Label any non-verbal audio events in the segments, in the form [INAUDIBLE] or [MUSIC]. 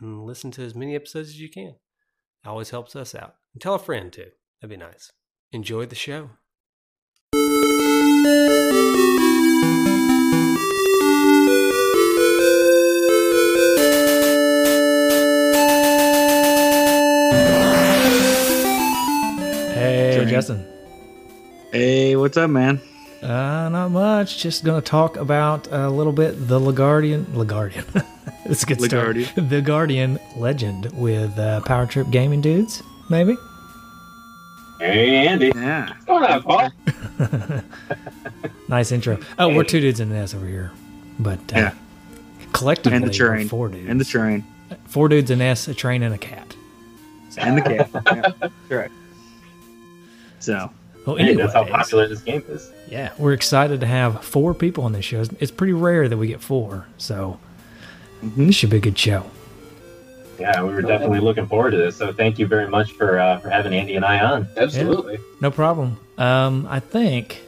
and listen to as many episodes as you can. It always helps us out. And tell a friend too. That'd be nice. Enjoy the show. Hey, Jordan. Justin. Hey, what's up, man? Uh, not much. Just going to talk about a little bit the LaGuardian. LaGuardian. [LAUGHS] it's a good start. LaGuardian. The Guardian legend with uh, Power Trip Gaming Dudes, maybe? Hey, Andy. Yeah. What's going on, Paul? [LAUGHS] Nice intro. Oh, we're two dudes in the S over here. But uh, Yeah. collectively, And the we're train. four dudes. And the train. four dudes in S, a train, and a cat. And the cat. yeah. That's right. So, Well, Hey, that's how popular this game is. Yeah, we're excited to have four people on this show. It's pretty rare that we get four, so. This should be a good show. Yeah, we were definitely looking forward to this. So thank you very much for uh, for having Andy and I on. Absolutely. No problem. Um, I think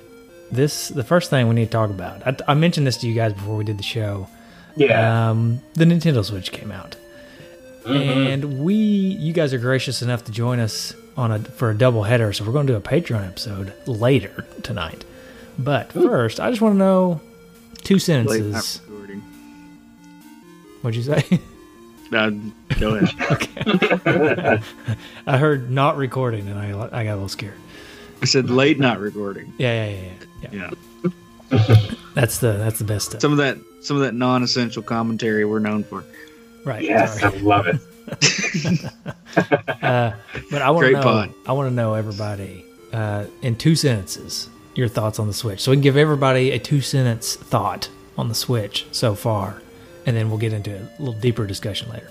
this the first thing we need to talk about. I, I mentioned this to you guys before we did the show. Yeah. Um, the Nintendo Switch came out, Mhm. and we you guys are gracious enough to join us on a for a double header. So we're going to do a Patreon episode later tonight. But first, I just want to know two late sentences. Night recording. What'd you say? [LAUGHS] Uh, go ahead. [LAUGHS] okay. [LAUGHS] I heard not recording, and I I got a little scared. I said late night recording. Yeah, yeah, yeah, yeah. Yeah. That's the that's the best stuff. Some of that some of that non essential commentary we're known for. right. yes, sorry. I love it. Uh, but I want to know. pod. I want to know everybody uh, in two sentences your thoughts on the Switch. So we can give everybody a two sentence thought on the Switch so far, and then we'll get into a little deeper discussion later.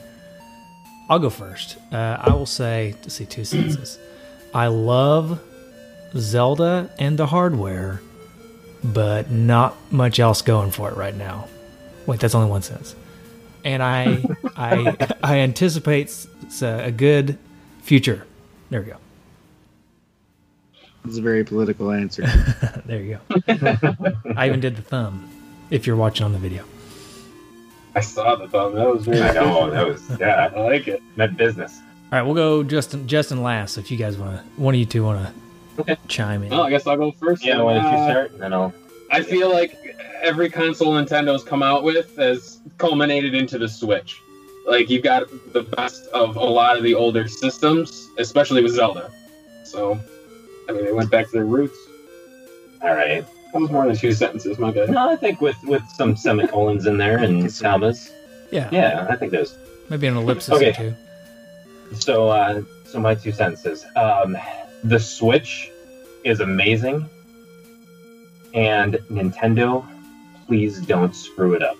I'll go first. Uh, I will say to see two sentences. [CLEARS THROAT] I love Zelda and the hardware, but not much else going for it right now. Wait, that's only one sentence. And I, [LAUGHS] I, I anticipate a good future. There we go. It's a very political answer. [LAUGHS] There you go. [LAUGHS] I even did the thumb. If you're watching on the video. I saw the thumb. That was really I know that was yeah, [LAUGHS] I like it. meant business. All right, we'll go Justin. Justin last. So if you guys want to, one of you two want to Okay. chime in. Well, I guess I'll go first. Yeah, why don't you start then I'll. I feel like every console Nintendo's come out with has culminated into the Switch. Like you've got the best of a lot of the older systems, especially with Zelda. So, I mean, they went back to their roots. All right. That was more than two sentences. My bad. No, I think with with some semicolons in there and commas. Yeah, Yeah, I think those. maybe an ellipsis Okay. or two. So, uh, so my two sentences. Um, the Switch is amazing, and Nintendo, please don't screw it up.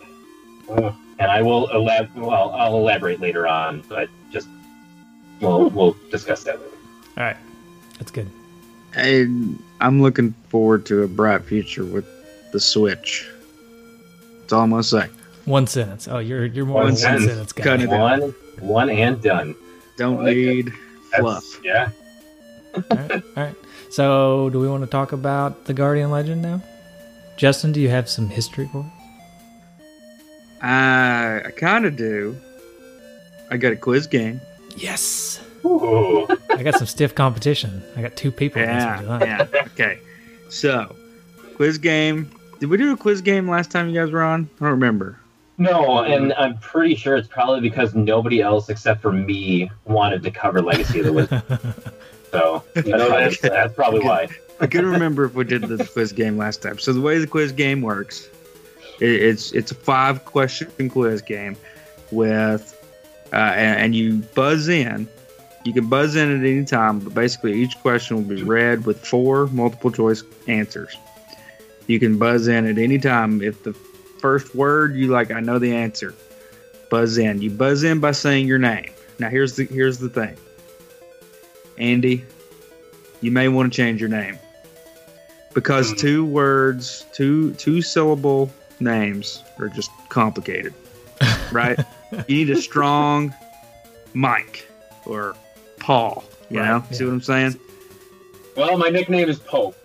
Ugh. And I will elab- Well, I'll elaborate later on, but just we'll we'll discuss that later. All right, that's good. I, I'm looking forward to a bright future with the Switch. That's all I'm gonna say. One sentence. Oh, you're you're more One than one sentence. sentence guy. Cut it out. One, one and done. Don't I like it. need That's, fluff. Yeah. All right, all right. So, do we want to talk about the Guardian Legend now? Justin, do you have some history for us? I, I kind of do. I got a quiz game. Yes. Ooh. I got some stiff competition. I got two people. Yeah, yeah. Okay. So, quiz game. Did we do a quiz game last time you guys were on? I don't remember. No, and I'm pretty sure it's probably because nobody else except for me wanted to cover Legacy of the Wizard. [LAUGHS] So I know that's, that's probably why. I couldn't remember if we did the quiz game last time. So the way the quiz game works, it, it's it's a five question quiz game with, uh, and, and you buzz in. You can buzz in at any time, but basically each question will be read with four multiple choice answers. You can buzz in at any time if the first word you like, I know the answer. Buzz in. You buzz in by saying your name. Now here's the here's the thing. Andy, you may want to change your name because Hmm. two words, two two syllable names are just complicated, right? [LAUGHS] you need a strong Mike or Paul. You Right, know, see what I'm saying? Well, my nickname is Pope.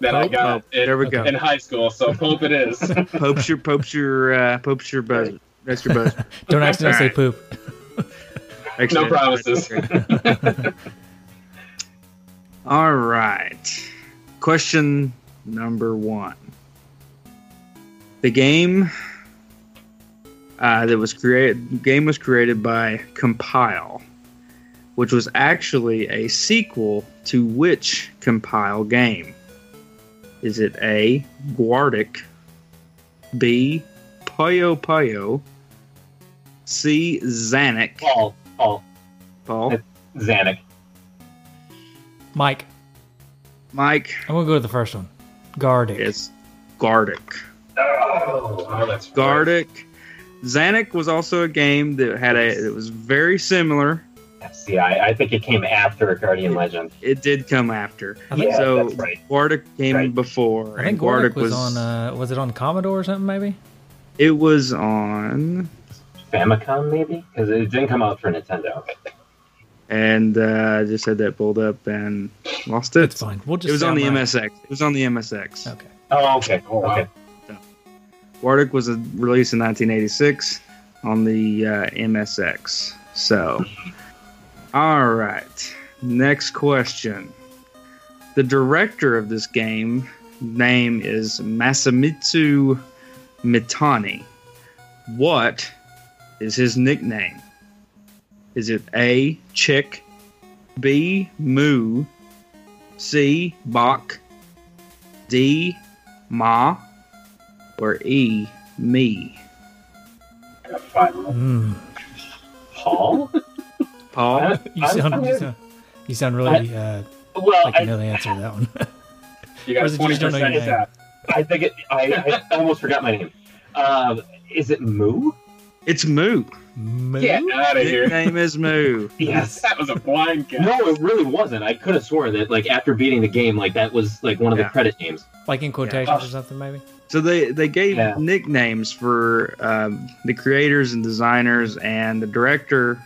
That I got Oh, in, there we go. in high school, so Pope it is. [LAUGHS] Pope's your Pope's your uh, Pope's your buzz. That's your buzz. [LAUGHS] Don't accidentally say Alright. poop. [LAUGHS] no promises. All right. Question number one. The game uh, that was created game was created by Compile, which was actually a sequel to which Compile game? Is it A. Guardic, B. Puyo Puyo, C. Zanac, Paul, Paul, Paul, Zanac. Mike, Mike? I'm gonna go with the first one. Guardic. It's Guardic. Oh, oh, that's Guardic. Zanac was also a game that had a it was very similar. See, I, I think it came after Guardian Legend. It did come after. I think, Yeah, so that's right. Guardic came Right. before. I think and Guardic was, on. Uh, was it on Commodore or something? Maybe. it was on Famicom, maybe? Because it didn't come out for Nintendo. and uh, I just had that pulled up and lost it. It's fine. We'll just. It was on the right. MSX. It was on the MSX. Okay. Oh, okay. Oh, wow. Okay. Guardic was released in 1986 on the uh, MSX. So, all right. Next question. The director of this game name is Masamitsu Niitani. What is his nickname? Is it A. Chick, B. Moo, C. Bach, D. Ma, or E. Me? Mm. Paul? Paul? I- You sound. I'm You sound, you sound really uh, well, like you I, know the answer to that one. [LAUGHS] You Or got is it you twenty don't know percent your name? tap. I think it. I, I almost forgot my name. Uh, is it Moo? It's Moo. Moo? Get out of His here. name is Moo. [LAUGHS] Yes. That was a blind guess. No, it really wasn't. I could have sworn that, like, after beating the game, like that was like one of Yeah. the credit names. Like in quotations or something, maybe. So they they gave Yeah. nicknames for um, the creators and designers, and the director,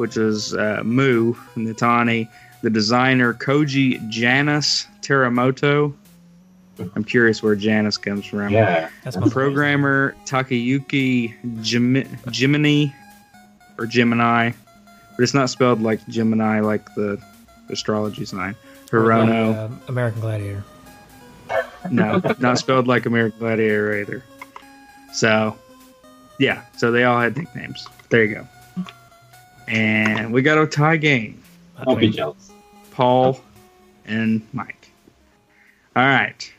which is uh, Moo Niitani, the designer Koji Janus Teramoto. I'm curious where Janus comes from. Yeah. That's The my programmer Takayuki Jim- Jiminy or Gemini, but it's not spelled like Gemini, like the astrology sign. Hirono. Uh, American Gladiator. No, not spelled like American Gladiator either. So, yeah, so they all had nicknames. There you go. And we got a tie game Don't be jealous. Paul and Mike. All right.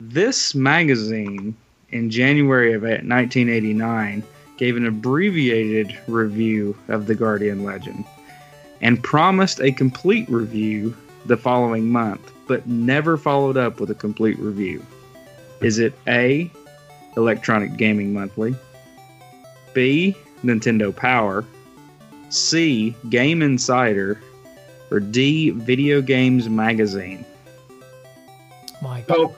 This magazine in January of 1989 gave an abbreviated review of The Guardian Legend and promised a complete review the following month, but never followed up with a complete review. Is it A, Electronic Gaming Monthly, B, Nintendo Power, C, Game Insider, or D, Video Games Magazine? Mike. Pope.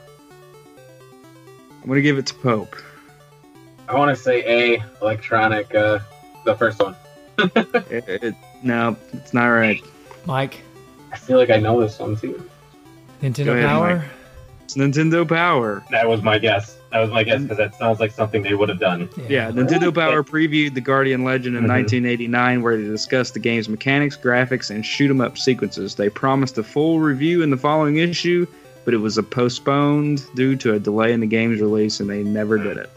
I'm going to give it to Pope. I want to say A. Electronic. Uh, the first one. [LAUGHS] It- it- no, it's not right. Mike. I feel like I know this one too. Nintendo ahead, Power. Mike. It's Nintendo Power. That was my guess. That was my guess because that sounds like something they would have done. Yeah, Nintendo Power previewed the Guardian Legend in Mhm. 1989, where they discussed the game's mechanics, graphics, and shoot 'em up sequences. They promised a full review in the following issue, but it was a postponed due to a delay in the game's release, and they never did it.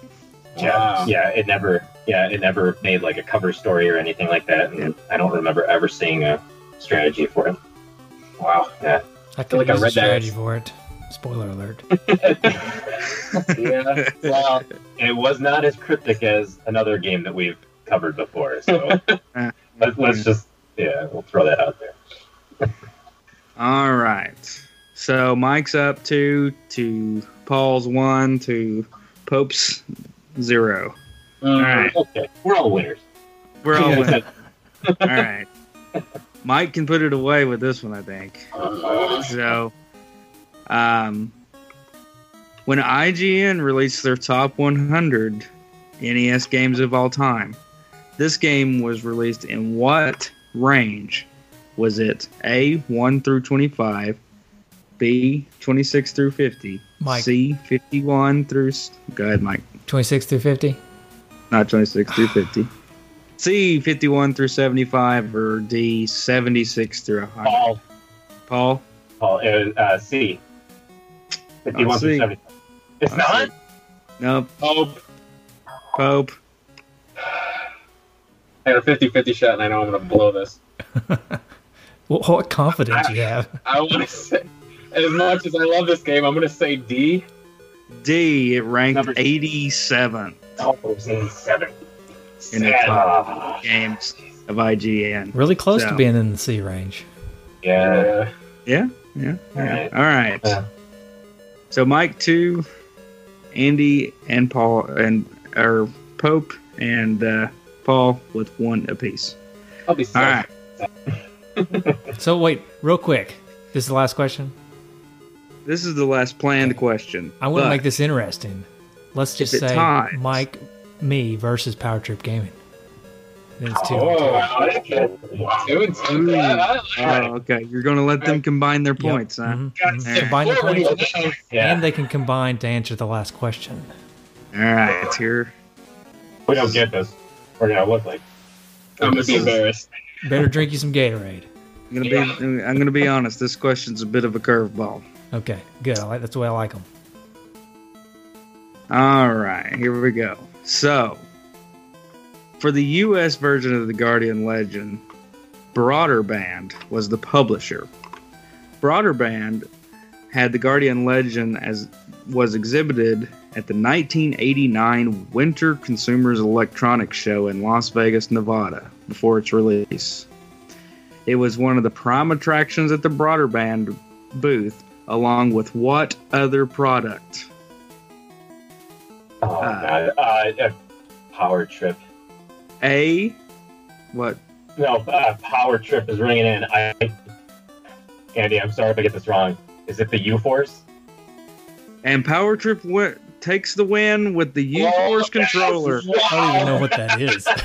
Yeah, Wow. yeah, it never, yeah, it never made like a cover story or anything like that, and Yeah. I don't remember ever seeing a strategy for it. Wow. Yeah, I feel like I use a read that. strategy for it. Spoiler alert. [LAUGHS] Yeah. well, it was not as cryptic as another game that we've covered before, so [LAUGHS] let's, let's just, yeah, we'll throw that out there. All right. So Mike's up two to Paul's one to Pope's zero. Mm, right. Okay, we're all winners. We're all [LAUGHS] winners. all right. Mike can put it away with this one, I think. uh, So, um, when IGN released their top 100 NES games of all time, this game was released in what range? Was it A, 1 through 25, B, 26 through 50, Mike. C, 51 through. s- Go ahead, Mike. 26 through 50? Not 26 through 50. [SIGHS] C, 51 through 75, or D, 76 through 100. Paul, Paul? Paul, uh, uh, C. 51 Oh, through 70. It's Oh, not? C. Nope. Pope. Pope. I had a 50 50 shot, and I know I'm going to blow this. [LAUGHS] What, what confidence you have? [LAUGHS] I want to say, as much as I love this game, I'm going to say D. D, it ranked Number- 87 Oh, it was 87. In the Sad. top. games of IGN. Really close So- to being in the C range. Yeah. Yeah, yeah, yeah. Alright. All right. Yeah. So Mike two, Andy and Paul and or Pope and uh, Paul with one apiece. I'll be All sorry. right. [LAUGHS] So, wait, real quick. This is the last question. This is the last planned question. I want to make this interesting. Let's just say ties- Mike, me versus Power Trip Gaming. Then it's two. Oh, I like it. Two and two. Ooh. I- I like that. Oh, okay. You're going to let them combine their Yep. points, huh? Mhm, Got mhm. Combine the forward. points, Yeah. and they can combine to answer the last question. All right. it's Here. we don't get this. We're going to look like. I'm going to be embarrassed. Better drink you some Gatorade. I'm gonna be. I'm gonna be honest. This question's a bit of a curveball. Okay, good. I like that's the way I like them. All right, here we go. So, for the US version of the Guardian Legend, Broderbund was the publisher. Broderbund had the Guardian Legend as was exhibited at the 1989 Winter Consumers Electronics Show in Las Vegas, Nevada, before its release. It was one of the prime attractions at the Broderbund booth, along with what other product? Oh, Uh, God. Uh, uh, power trip. A. What? No, uh, power trip is ringing in. I, Andy, I'm sorry if I get this wrong. Is it the U Force? And Power Trip wi- takes the win with the U Force controller. I don't even know what that is. [LAUGHS]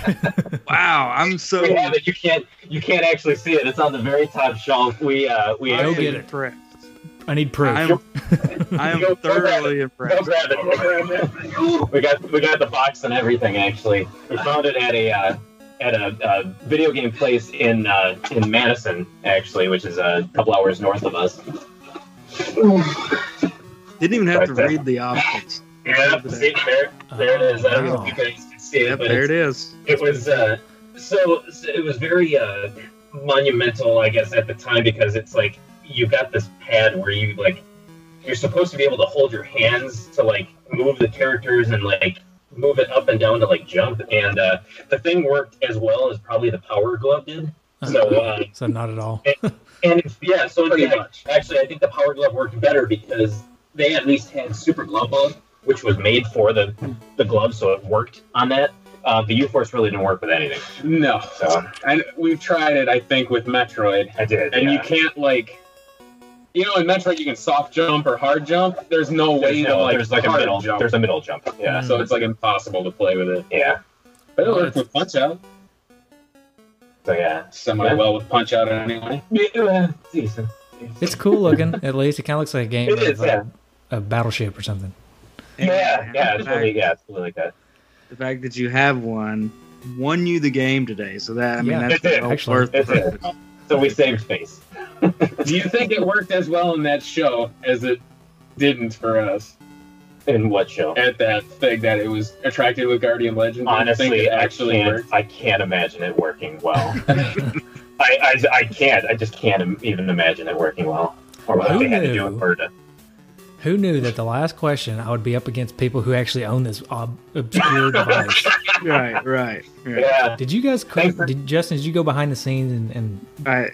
Wow, I'm so. We have it. You can't. You can't actually see it. It's on the very top shelf. We. Uh, we. Go actually- get it. impressed. I need proof. I'm, [LAUGHS] I am Go- go thoroughly Go impressed. grab it. Go grab it. We got. We got the box and everything. Actually, we found it at a. Uh, at a, uh video game place in uh, in Madison, actually, which is a couple hours north of us. Didn't even have to Right there. read the options. [LAUGHS] Yeah, see, there, there it is. I don't know if you guys can see it, Yep, but there it is. it was uh, so, so it was very uh, monumental, I guess, at the time because it's like you got this pad where you like you're supposed to be able to hold your hands to like move the characters and like move it up and down to like jump, and uh, the thing worked as well as probably the Power Glove did. So uh, so not at all. and it's, yeah, so Pretty yeah, much. actually, I think the Power Glove worked better because they at least had Super Glove Bug, which was made for the the glove, so it worked on that. Uh, the U Force really didn't work with anything, No. so And we've tried it, I think, with Metroid. I did. And you can't, like. You know, in Metroid, you can soft jump or hard jump. There's no way There's, to, like, there's like a hard middle. jump. There's a middle jump. Yeah, so it's, like, impossible to play with it. yeah. But it No, worked with Punch Out. So yeah, Semi Yeah. well with Punch Out anyway. yeah, decent. It's cool looking. At least it kind of looks like a game It of yeah. uh, a battleship or something. Yeah, yeah, it's the, fact, really, yeah, it's really like that. the fact that you have one won you the game today. So that I mean Yeah. that's It actually. worth the It So we saved face. Do you think it worked as well in that show as it didn't for us? In what show? at that thing that it was attracted with Guardian Legend. Do you think Honestly, it I actually can't. worked. I can't imagine it working well. [LAUGHS] I, I, I can't. I just can't even imagine it working well, or what Who they had to do knew? in order. Who knew that the last question I would be up against people who actually own this ob- obscure device? [LAUGHS] right, right, right. Yeah, Did you guys, Thanks for- did, Justin? Did you go behind the scenes and, and I,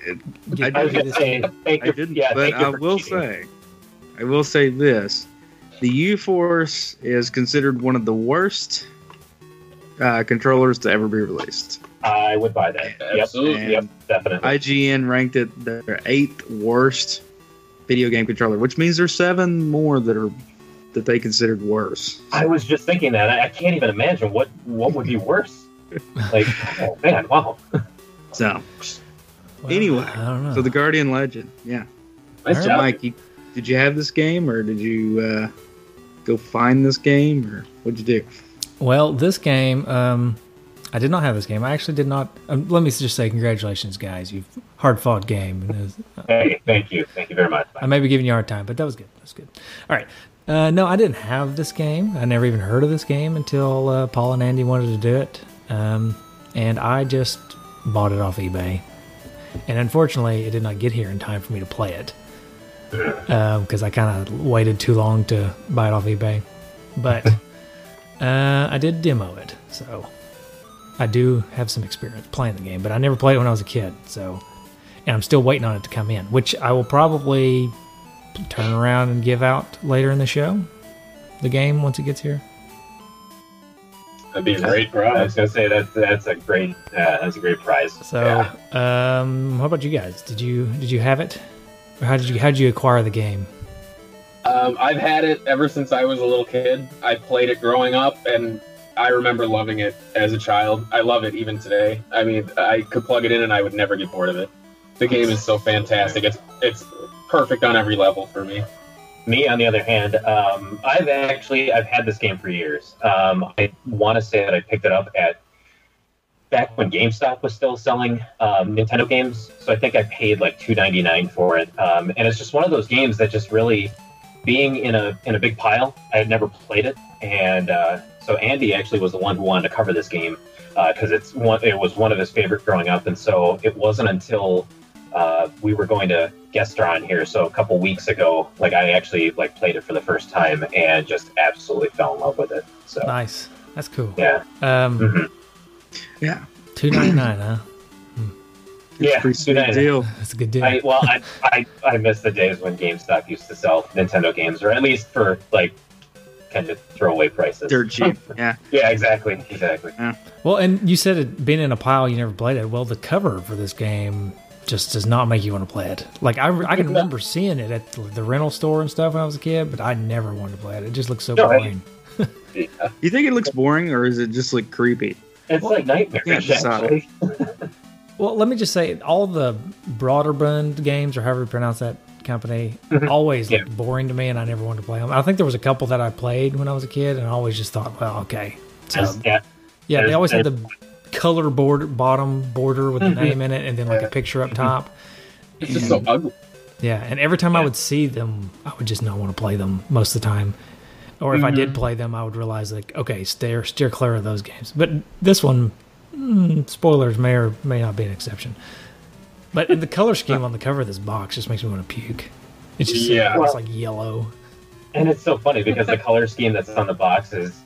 get, I I was this saying. I didn't, yeah, but I will cheating. say, I will say this: the U Force is considered one of the worst uh, controllers to ever be released. I would buy that. Absolutely. Yep, yep, definitely. IGN ranked it their eighth worst video game controller, which means there's seven more that are that they considered worse. I was just thinking that. I, I can't even imagine what what would be worse. Like, oh man, wow. [LAUGHS] So, Well, Anyway, I don't know. so the Guardian Legend, yeah. Nice Alright. So, job. Mike, you, did you have this game, or did you uh, go find this game, or what'd you do? Well, this game, um, I did not have this game. I actually did not. Um, let me just say, congratulations, guys! You've hard fought game. And it Hey, thank you, thank you very much. I may be giving you a hard time, but that was good. That's good. All right. Uh, no, I didn't have this game. I never even heard of this game until uh, Paul and Andy wanted to do it, um, and I just bought it off eBay. And unfortunately, it did not get here in time for me to play it [LAUGHS] because I kind of waited too long to buy it off eBay. But [LAUGHS] uh, I did demo it, so I do have some experience playing the game. But I never played it when I was a kid, so and I'm still waiting on it to come in, which I will probably turn around and give out later in the show. The game once it gets here. That'd be a great prize. I was gonna say that that's a great uh, that's a great prize. So, Yeah. um, how about you guys? Did you did you have it? Or how did you how did you acquire the game? Um, I've had it ever since I was a little kid. I played it growing up, and I remember loving it as a child. I love it even today. I mean, I could plug it in, and I would never get bored of it. The game is so fantastic. It's it's perfect on every level for me. Me, on the other hand, um, I've actually I've had this game for years. Um, I want to say that I picked it up at back when GameStop was still selling um, Nintendo games. So I think I paid like two ninety nine for it, um, and it's just one of those games that just really, being in a in a big pile, I had never played it, and uh, so Andy actually was the one who wanted to cover this game because it's one it was one of his favorite growing up, and so it wasn't until uh, we were going to guest star on here. So a couple weeks ago, like I actually like played it for the first time and just absolutely fell in love with it. So Nice, that's cool. yeah, Um, Mhm. Yeah, two ninety nine, huh? it's Yeah, a pretty sweet good deal. That's a good deal. I well I, I I miss the days when GameStop used to sell Nintendo games, or at least for like kind of throwaway prices. Dirt cheap. [LAUGHS] Yeah, Yeah, exactly, exactly. Well, and you said it being in a pile, you never played it. Well, the cover for this game just does not make you want to play it. Like I, I can remember seeing it at the rental store and stuff when I was a kid, but I never wanted to play it. It just looks so No, I- boring. [LAUGHS] Yeah. you think it looks boring, or is it just like creepy? It's like nightmarish actually. [LAUGHS] Well, let me just say, all the Broderbund games, or however you pronounce that company, mm-hmm. always Yeah. looked boring to me, and I never wanted to play them. I think there was a couple that I played when I was a kid, and I always just thought, well, okay. So, yeah, yeah, they always had the color border, bottom border with the mm-hmm. name in it, and then like a picture up mm-hmm. top. It's just so ugly. Yeah, and every time I would see them, I would just not want to play them most of the time. Or if I did mm-hmm. play them, I would realize like, okay, steer steer clear of those games. But this one, mm, spoilers may or may not be an exception. But the color scheme [LAUGHS] on the cover of this box just makes me want to puke. It's just Yeah. it's like yellow. And it's so funny because the color scheme that's on the box is.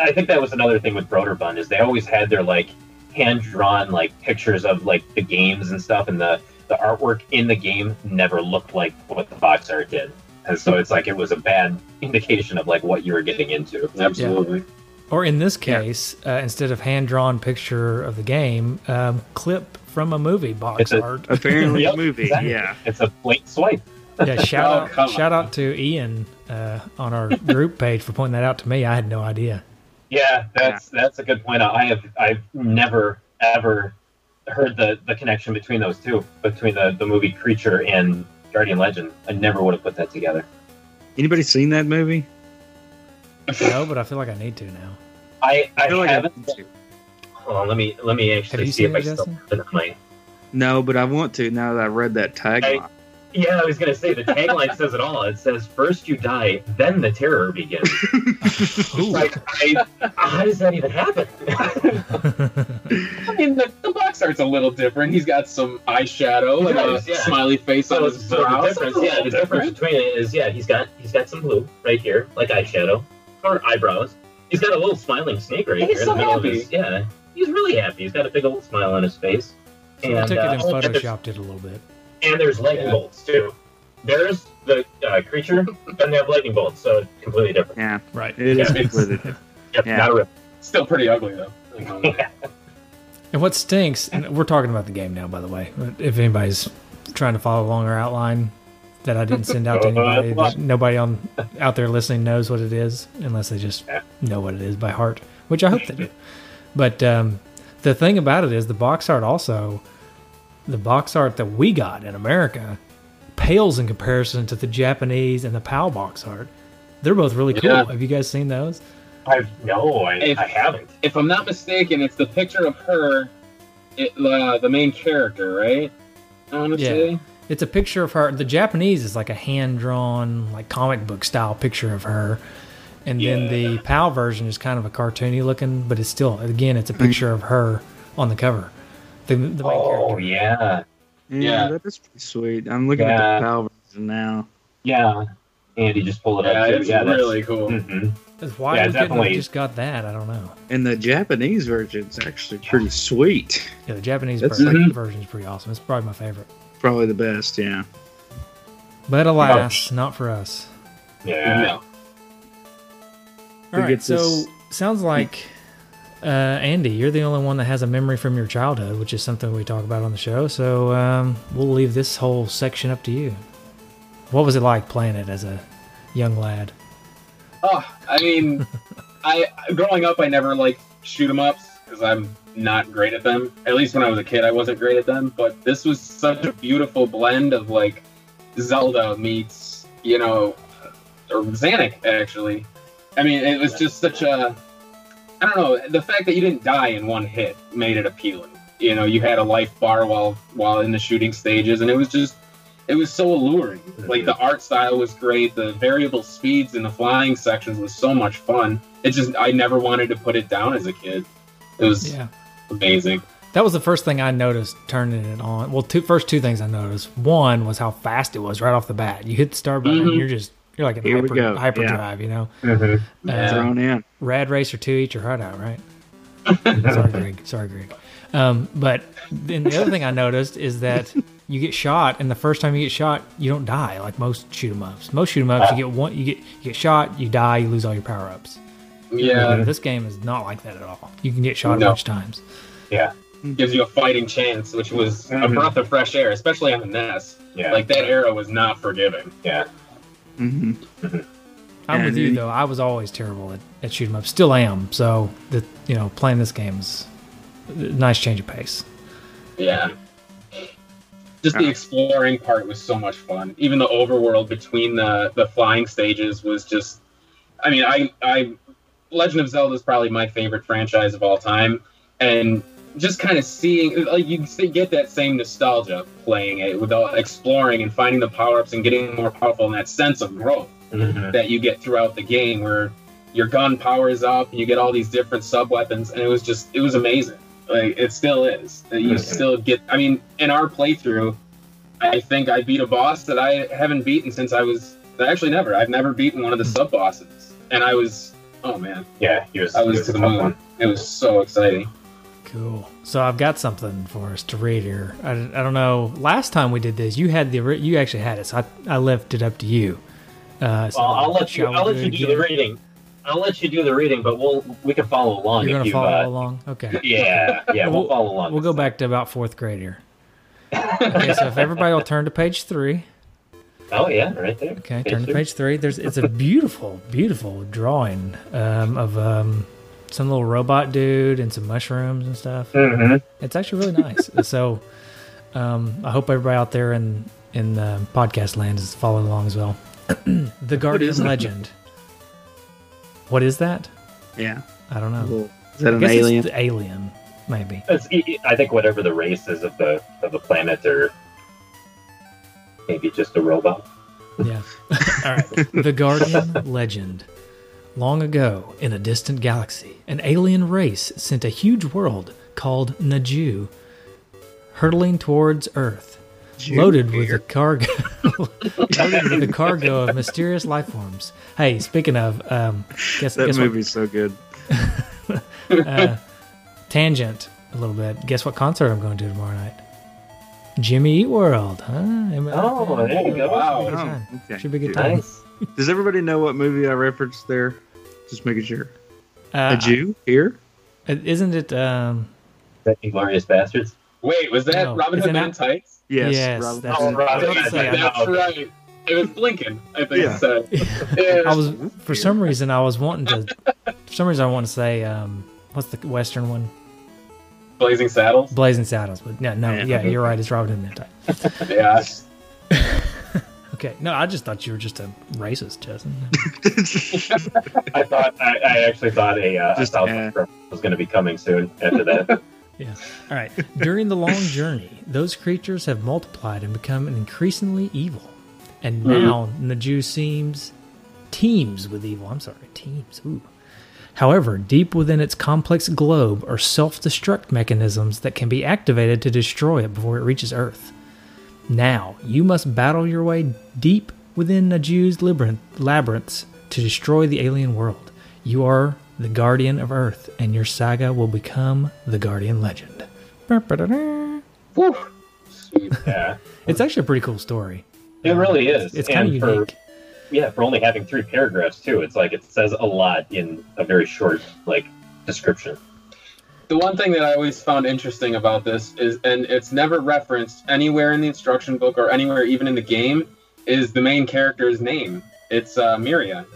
I think that was another thing with Broderbund is they always had their like hand drawn like pictures of like the games and stuff, and the the artwork in the game never looked like what the box art did, and so it's like it was a bad [LAUGHS] indication of like what you were getting into. Absolutely. Or in this case, uh, instead of hand drawn picture of the game, um, clip from a movie box It's a- art. Apparently, [LAUGHS] Yep, a movie. exactly. Yeah, It's a blatant swipe. Yeah, shout [LAUGHS] Oh, out shout on. out to Ian uh, on our [LAUGHS] group page for pointing that out to me. I had no idea. Yeah, that's that's a good point. I have I've never ever heard the the connection between those two, between the the movie Creature and Guardian Legend. I never would have put that together. anybody seen that movie? No, but I feel like I need to now. I I, I feel like I haven't. need to. Hold on, let me let me actually see if seen I it, still have it on my. No, but I want to now that I read that tagline. Yeah, I was gonna say the tagline says it all. It says, "First you die, then the terror begins." [LAUGHS] Like, I, how does that even happen? [LAUGHS] I mean, the, the box art's a little different. He's got some eyeshadow and a yeah. smiley face on his so brow. the difference, yeah, the difference between it is, yeah, he's got he's got some blue right here, like eyeshadow or eyebrows. He's got a little smiling snake right He's here. so in the middle of happy. his- yeah, he's really happy. He's got a big old smile on his face. I And, took it and uh, and there's- photoshopped it a little bit. And there's lightning Yeah. bolts too. There's the uh, creature, and they have lightning bolts, so it's completely different. Yeah, Right. it is Yeah, it's- completely different. [LAUGHS] Yep, Yeah. not a rip. Still pretty ugly though. [LAUGHS] And what stinks, and we're talking about the game now, by the way. If anybody's trying to follow along our outline that I didn't send out to [LAUGHS] anybody, that nobody on out there listening knows what it is, unless they just know what it is by heart, which I hope they do. But um, the thing about it is, the box art also, the box art that we got in America, pales in comparison to the Japanese and the PAL box art. They're both really cool. Yeah. Have you guys seen those? I've no, I, If- I haven't. if I'm not mistaken, it's the picture of her, it, uh, the main character, right? I want to Yeah. It's a picture of her. The Japanese is like a hand drawn, like comic book style picture of her. And then the PAL version is kind of a cartoony looking, but it's still, again, it's a picture of her on the cover. The, the main Oh character. yeah, Yeah, Yeah. that is pretty sweet. I'm looking Yeah. at the PAL version now. yeah. Andy just pulled it Yeah, up. it's yeah, that's- really cool. Mhm. That's Why Yeah, we couldn't definitely. just got that? I don't know. And the Japanese version's actually pretty sweet. Yeah, the Japanese That's- version, Mhm. version is pretty awesome. It's probably my favorite. Probably the best, yeah. But alas, not for us. Yeah. No. All We right, get so this- sounds like uh, Andy, you're the only one that has a memory from your childhood, which is something we talk about on the show. So um, we'll leave this whole section up to you. What was it like playing it as a young lad? Oh, I mean, [LAUGHS] I growing up, I never like shoot 'em ups because I'm not great at them. At least when I was a kid, I wasn't great at them. But this was such a beautiful blend of like Zelda meets, you know, or Zanac actually. I mean, it was just such a. I don't know. The fact that you didn't die in one hit made it appealing. You know, you had a life bar while while in the shooting stages, and it was just it was so alluring. Like the art style was great. The variable speeds in the flying sections was so much fun. It just I never wanted to put it down as a kid. It was Yeah. amazing. That was the first thing I noticed turning it on. Well, two first two things I noticed. One was how fast it was right off the bat. You hit the start button, and Mhm. you're just you're like in Here hyper, go. hyperdrive, you know. Mhm. Uh, Thrown in. Rad Racer 2 eat your heart out, right? [LAUGHS] Sorry, Greg. Sorry, Greg. Um, but then the other thing I noticed is that you get shot, and the first time you get shot, you don't die like most shoot 'em ups. Most shoot 'em ups, you get one, you get you get shot, you die, you lose all your power ups. Yeah, This game is not like that at all. You can get shot a bunch of times. Yeah. gives you a fighting chance, which was a Mhm. breath of fresh air, especially on the NES. Yeah. Like that era was not forgiving. Yeah. Hmm I'm Yeah, with you dude. though. I was always terrible at, at shoot 'em ups. Still am. So the you know playing this game is a nice change of pace. Yeah. Just the exploring part was so much fun. Even the overworld between the the flying stages was just. I mean, I I Legend of Zelda is probably my favorite franchise of all time, and just kind of seeing like you get that same nostalgia playing it without exploring and finding the power ups and getting more powerful and that sense of growth Mhm. that you get throughout the game where your gun powers up and you get all these different sub weapons and it was just it was amazing like it still is you Mhm. still get i mean in our playthrough i think i beat a boss that i haven't beaten since i was actually never i've never beaten one of the sub bosses and i was oh man Yeah. He was. i was was to the moon one. it was so exciting Cool. So I've got something for us to read here. I, I don't know. Last time we did this, you had the you actually had it, so I, I left it up to you. Uh, so Well, I'll let you. I'll let you do the reading. I'll let you do the reading, but we'll we can follow along You're gonna you. follow uh, along. Okay. [LAUGHS] Yeah. Yeah. We'll, We'll- follow along. We'll go time. back to about fourth grade here. [LAUGHS] Okay, so if everybody will turn to page three. Oh yeah, right there. Okay, Page turn to three. page three. There's it's a beautiful, beautiful drawing um, of um, some little robot dude and some mushrooms and stuff. Mhm. It's actually really nice. [LAUGHS] so um, I hope everybody out there in in uh, podcast land is following along as well. [CLEARS THROAT] the Guardian is? Legend. What is that? Yeah. I don't know. Well, is that I an guess alien? it's alien, maybe. It's, I think whatever the race is of the of the planet or maybe just a robot. Yeah. [LAUGHS] All right. The Guardian [LAUGHS] legend. Long ago, in a distant galaxy, an alien race sent a huge world called Naju hurtling towards Earth, [LAUGHS] loaded with a cargo, loaded with a cargo of mysterious life forms. Hey, speaking of, um, guess, That guess movie's so good. [LAUGHS] Uh, tangent a little bit. Guess what concert I'm going to tomorrow night? Jimmy Eat World. Huh? Oh, there you go. Wow. Should be good Oh, okay. Should be good time. Nice. Does everybody know what movie I referenced there? Just making sure. Uh, a Jew here? Isn't it? Um, That Inglorious Bastards. Wait, was that No, Robin Hood it Men Tights? Yes. Yes, Robin- that's- Oh, Robin Hood say, Men in I- That's right. It was Blinkin, I think Yeah. it said. Yeah. I was for some reason I was wanting to. For some reason I want to say um, what's the western one? Blazing Saddles. Blazing Saddles. But no, no, Yeah. yeah, you're right. It's Robin Hood Men in Tights. Yeah. [LAUGHS] Okay, no, I just thought you were just a racist, Justin. [LAUGHS] I thought I, I actually thought a, uh, a Just, South uh, Park was going to be coming soon after that. [LAUGHS] Yeah. All right. During the long journey, those creatures have multiplied and become increasingly evil. And now Naju seems teems with evil. I'm sorry, teams. Ooh. However, deep within its complex globe are self destruct mechanisms that can be activated to destroy it before it reaches Earth. Now, you must battle your way deep within Naju's labyrinth, labyrinths to destroy the alien world. You are the guardian of Earth, and your saga will become the guardian legend. Ba-ba-da-da. Whew. Sweet. yeah, It's actually a pretty cool story. it um, really is. It's kind of And for- unique. yeah, for only having three paragraphs too, it's like it says a lot in a very short like description. The one thing that I always found interesting about this is, and it's never referenced anywhere in the instruction book or anywhere even in the game, is the main character's name. It's uh, Miria.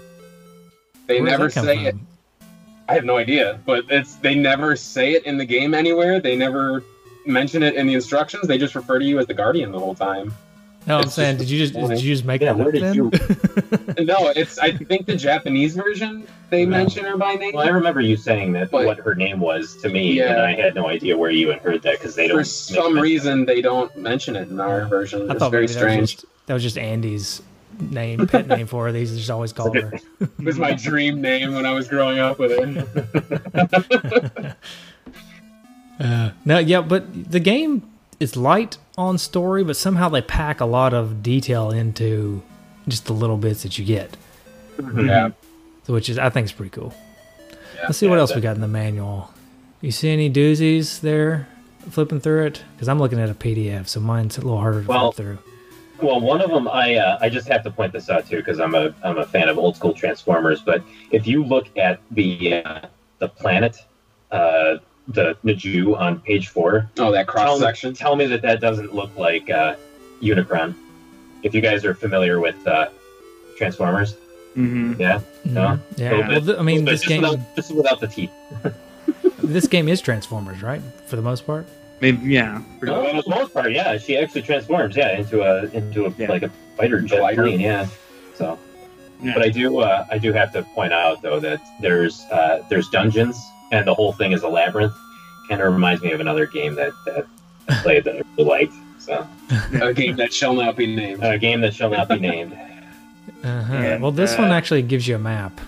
They Where never say it. from? I have no idea, but it's they never say it in the game anywhere. They never mention it in the instructions. They just refer to you as the guardian the whole time. No, I'm It's saying, did you just did you just make Yeah, that where up did then? you- [LAUGHS] No, it's I think the Japanese version they No. mention her by name. Well, I remember you saying that But- what her name was to me, Yeah. and I had no idea where you had heard that because they don't. For some mention. reason, they don't mention it in our version. I It's very maybe that was, strange. just, that was just Andy's name, pet name for her. These just always called her. [LAUGHS] It was my dream name when I was growing up with it. [LAUGHS] Uh, no, yeah, but the game is light on story, but somehow they pack a lot of detail into just the little bits that you get, yeah. which is I think is pretty cool. Yeah. Let's see what Yeah, else that- we got in the manual. You see any doozies there? Flipping through it because I'm looking at a PDF, so mine's a little harder to Well, flip through. Well, one of them, I uh, I just have to point this out too because I'm a I'm a fan of old school Transformers. But if you look at the uh, the planet, uh, the Naju on page four, Oh, that tell cross me, section. tell me that that doesn't look like uh, Unicron. If you guys are familiar with uh, Transformers, hmm yeah, no, Mhm. yeah. little Well, th- I mean, this just game, without, just without the teeth. [LAUGHS] this game is Transformers, right? For the most part. Maybe, yeah. For much. the most part, yeah, she actually transforms, yeah, into a into a Yeah. like a fighter jet Glider. plane, yeah. So. Yeah. But I do, uh, I do have to point out though that there's uh, there's dungeons and the whole thing is a labyrinth. Kind of reminds me of another game that that I played that I really liked. So [LAUGHS] A game that shall not be named. a game that shall not be named. Uh-huh. Yeah, well, this uh, one actually gives you a map.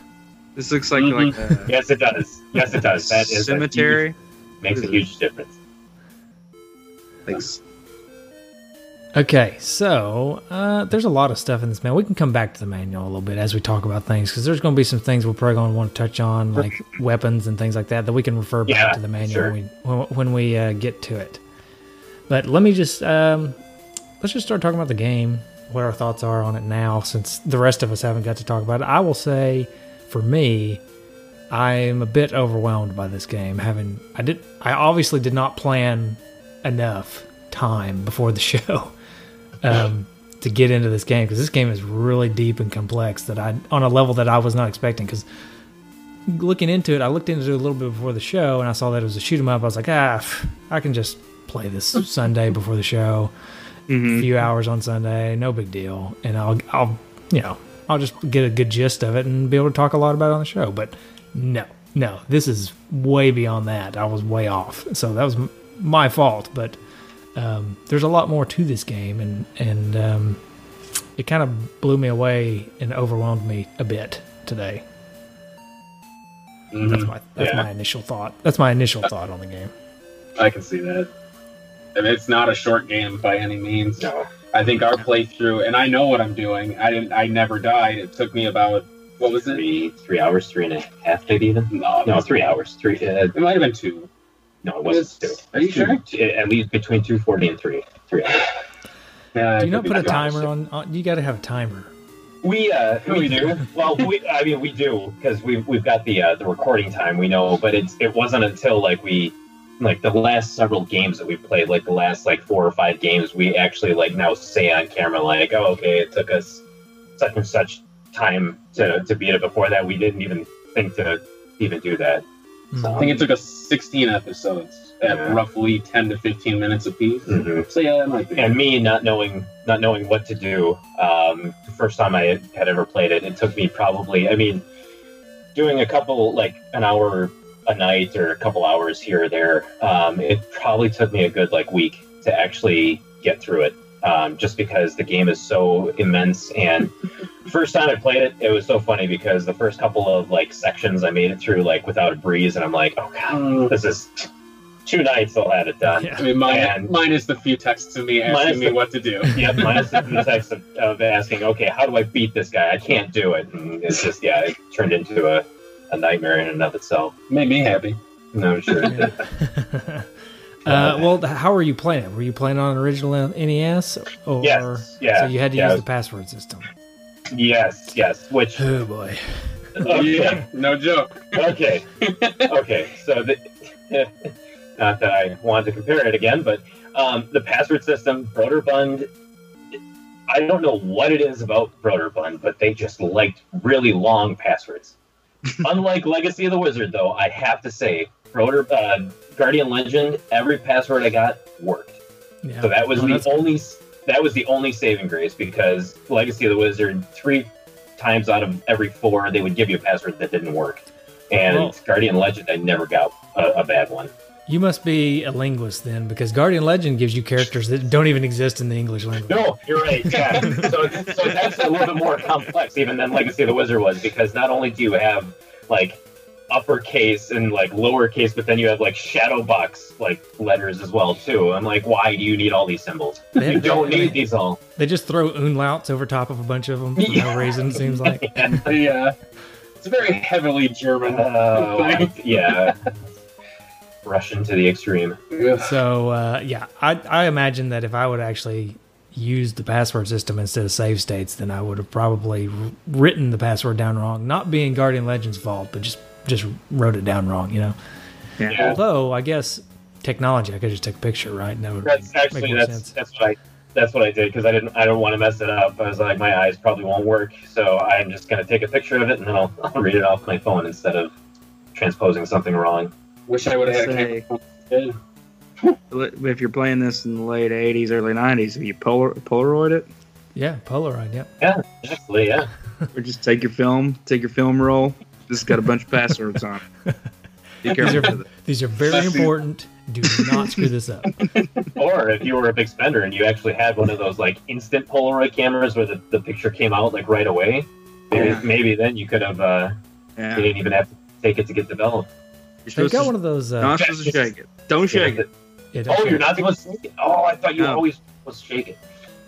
This looks like Mhm. like a Yes, it does. Yes, it does. That is a cemetery. huge- makes a What is it? huge difference. Like, s- Okay, so uh, there's a lot of stuff in this manual. We can come back to the manual a little bit as we talk about things because there's going to be some things we're probably going to want to touch on, like weapons and things like that, that we can refer back Yeah, to the manual sure. when we, when, we uh, get to it. But let me just um, let's just start talking about the game, what our thoughts are on it now, since the rest of us haven't got to talk about it. I will say, for me, I'm a bit overwhelmed by this game. Having I did, I obviously did not plan enough time before the [LAUGHS] show um, to get into this game because this game is really deep and complex that I on a level that I was not expecting. Because looking into it, I looked into it a little bit before the show and I saw that it was a shoot 'em up. I was like, ah, I can just play this [LAUGHS] Sunday before the show, a mhm. few hours on Sunday, no big deal, and I'll I'll you know I'll just get a good gist of it and be able to talk a lot about it on the show. But no, no, this is way beyond that. I was way off, so that was m- my fault. But um, there's a lot more to this game, and and um, it kind of blew me away and overwhelmed me a bit today. That's my that's Yeah. my initial thought. That's my initial thought on the game. I can see that. And it's not a short game by any means. No. I think our playthrough, and I know what I'm doing. I didn't. I never died. It took me about what was it? Three three hours, three and a half, maybe even. No, No, three hours. Three. Uh, It might have been two. No, it wasn't two. Are you sure? Two- At least between two forty and three. Three hours. [SIGHS] Yeah, Do you not put a be two hours. timer on? on you got to have a timer. We uh we do. Well, we [LAUGHS] I mean we do because we we've got the uh, the recording time we know, but it's it wasn't until like we like the last several games that we played, like the last like four or five games, we actually like now say on camera like, oh okay, it took us such and such time to to beat it. Before that, we didn't even think to even do that. I think it took us 16 episodes at Yeah. roughly 10 to 15 minutes apiece. Mhm. So yeah, that might be. and me not knowing not knowing what to do um the first time i had, had ever played it it took me probably i mean doing a couple like an hour a night or a couple hours here or there um it probably took me a good like week to actually get through it um, just because the game is so immense and first time i played it it was so funny because the first couple of like sections i made it through like without a breeze and i'm like oh god Mm. this is two nights i'll have it done Yeah. I mean, mine, And- minus the few texts of me Minus asking me the- what to do. [LAUGHS] Yep, minus the [LAUGHS] texts of, of asking, okay, how do I beat this guy? I can't do it. And it's just, yeah, it turned into a, a nightmare in and of itself. Made me happy. No, I'm sure. it [LAUGHS] did. Uh, well, how were you playing it? Were you playing on an original NES, or Yes, yeah, so you had to yeah. use the password system? yes, yes. Which, Oh boy, okay, Yeah, no joke. okay, okay. So, the, [LAUGHS] not that I want to compare it again, but um, the password system, Broderbund, I don't know what it is about Broderbund, but they just liked really long passwords. [LAUGHS] Unlike Legacy of the Wizard, though, I have to say, Broder, uh, Guardian Legend, every password I got worked. yeah. So that was Oh, the only that was the only saving grace because Legacy of the Wizard three times out of every four they would give you a password that didn't work, and Guardian Legend I never got a, a bad one. You must be a linguist then, because Guardian Legend gives you characters that don't even exist in the English language. No, you're right. Yeah. [LAUGHS] so, so that's a little bit more complex even than Legacy of the Wizard was because not only do you have like uppercase and like lowercase, but then you have like shadow box like letters as well too. I'm like, why do you need all these symbols? [LAUGHS] They- You don't they- need these all. They just throw umlauts over top of a bunch of them for [LAUGHS] Yeah. no reason. It seems like. [LAUGHS] Yeah, it's a very heavily German Uh, thing. yeah. Russian to the extreme. So uh, yeah, I I imagine that if I would actually use the password system instead of save states, then I would have probably written the password down wrong. Not being Guardian Legend's fault, but just just wrote it down wrong. You know. Yeah. Yeah. Although I guess technology, I could just take a picture, right? And that would That's make actually more that's sense. that's what I that's what I did because I didn't I don't want to mess it up. I was like my eyes probably won't work, so I'm just gonna take a picture of it and then I'll, [LAUGHS] I'll read it off my phone instead of transposing something wrong. Wish I would have had a camera. If you're playing this in the late 80s, early 90s, have you polar, Polaroid it? Yeah, Polaroid. Yep. Yeah, actually, yeah. [LAUGHS] Or just take your film, take your film roll. This has got a bunch of passwords on it. [LAUGHS] Be These careful are these are very important. Do not screw this up. [LAUGHS] Or if you were a big spender and you actually had one of those like instant Polaroid cameras where the, the picture came out like right away, maybe, Yeah. maybe then you could have uh, Yeah. you didn't even have to take it to get developed. You're They've got to, one of those. Uh, not supposed to shake it. Don't shake it. yeah, Oh, don't you're shake not supposed to shake it. Oh, I thought you were No. always supposed to shake it.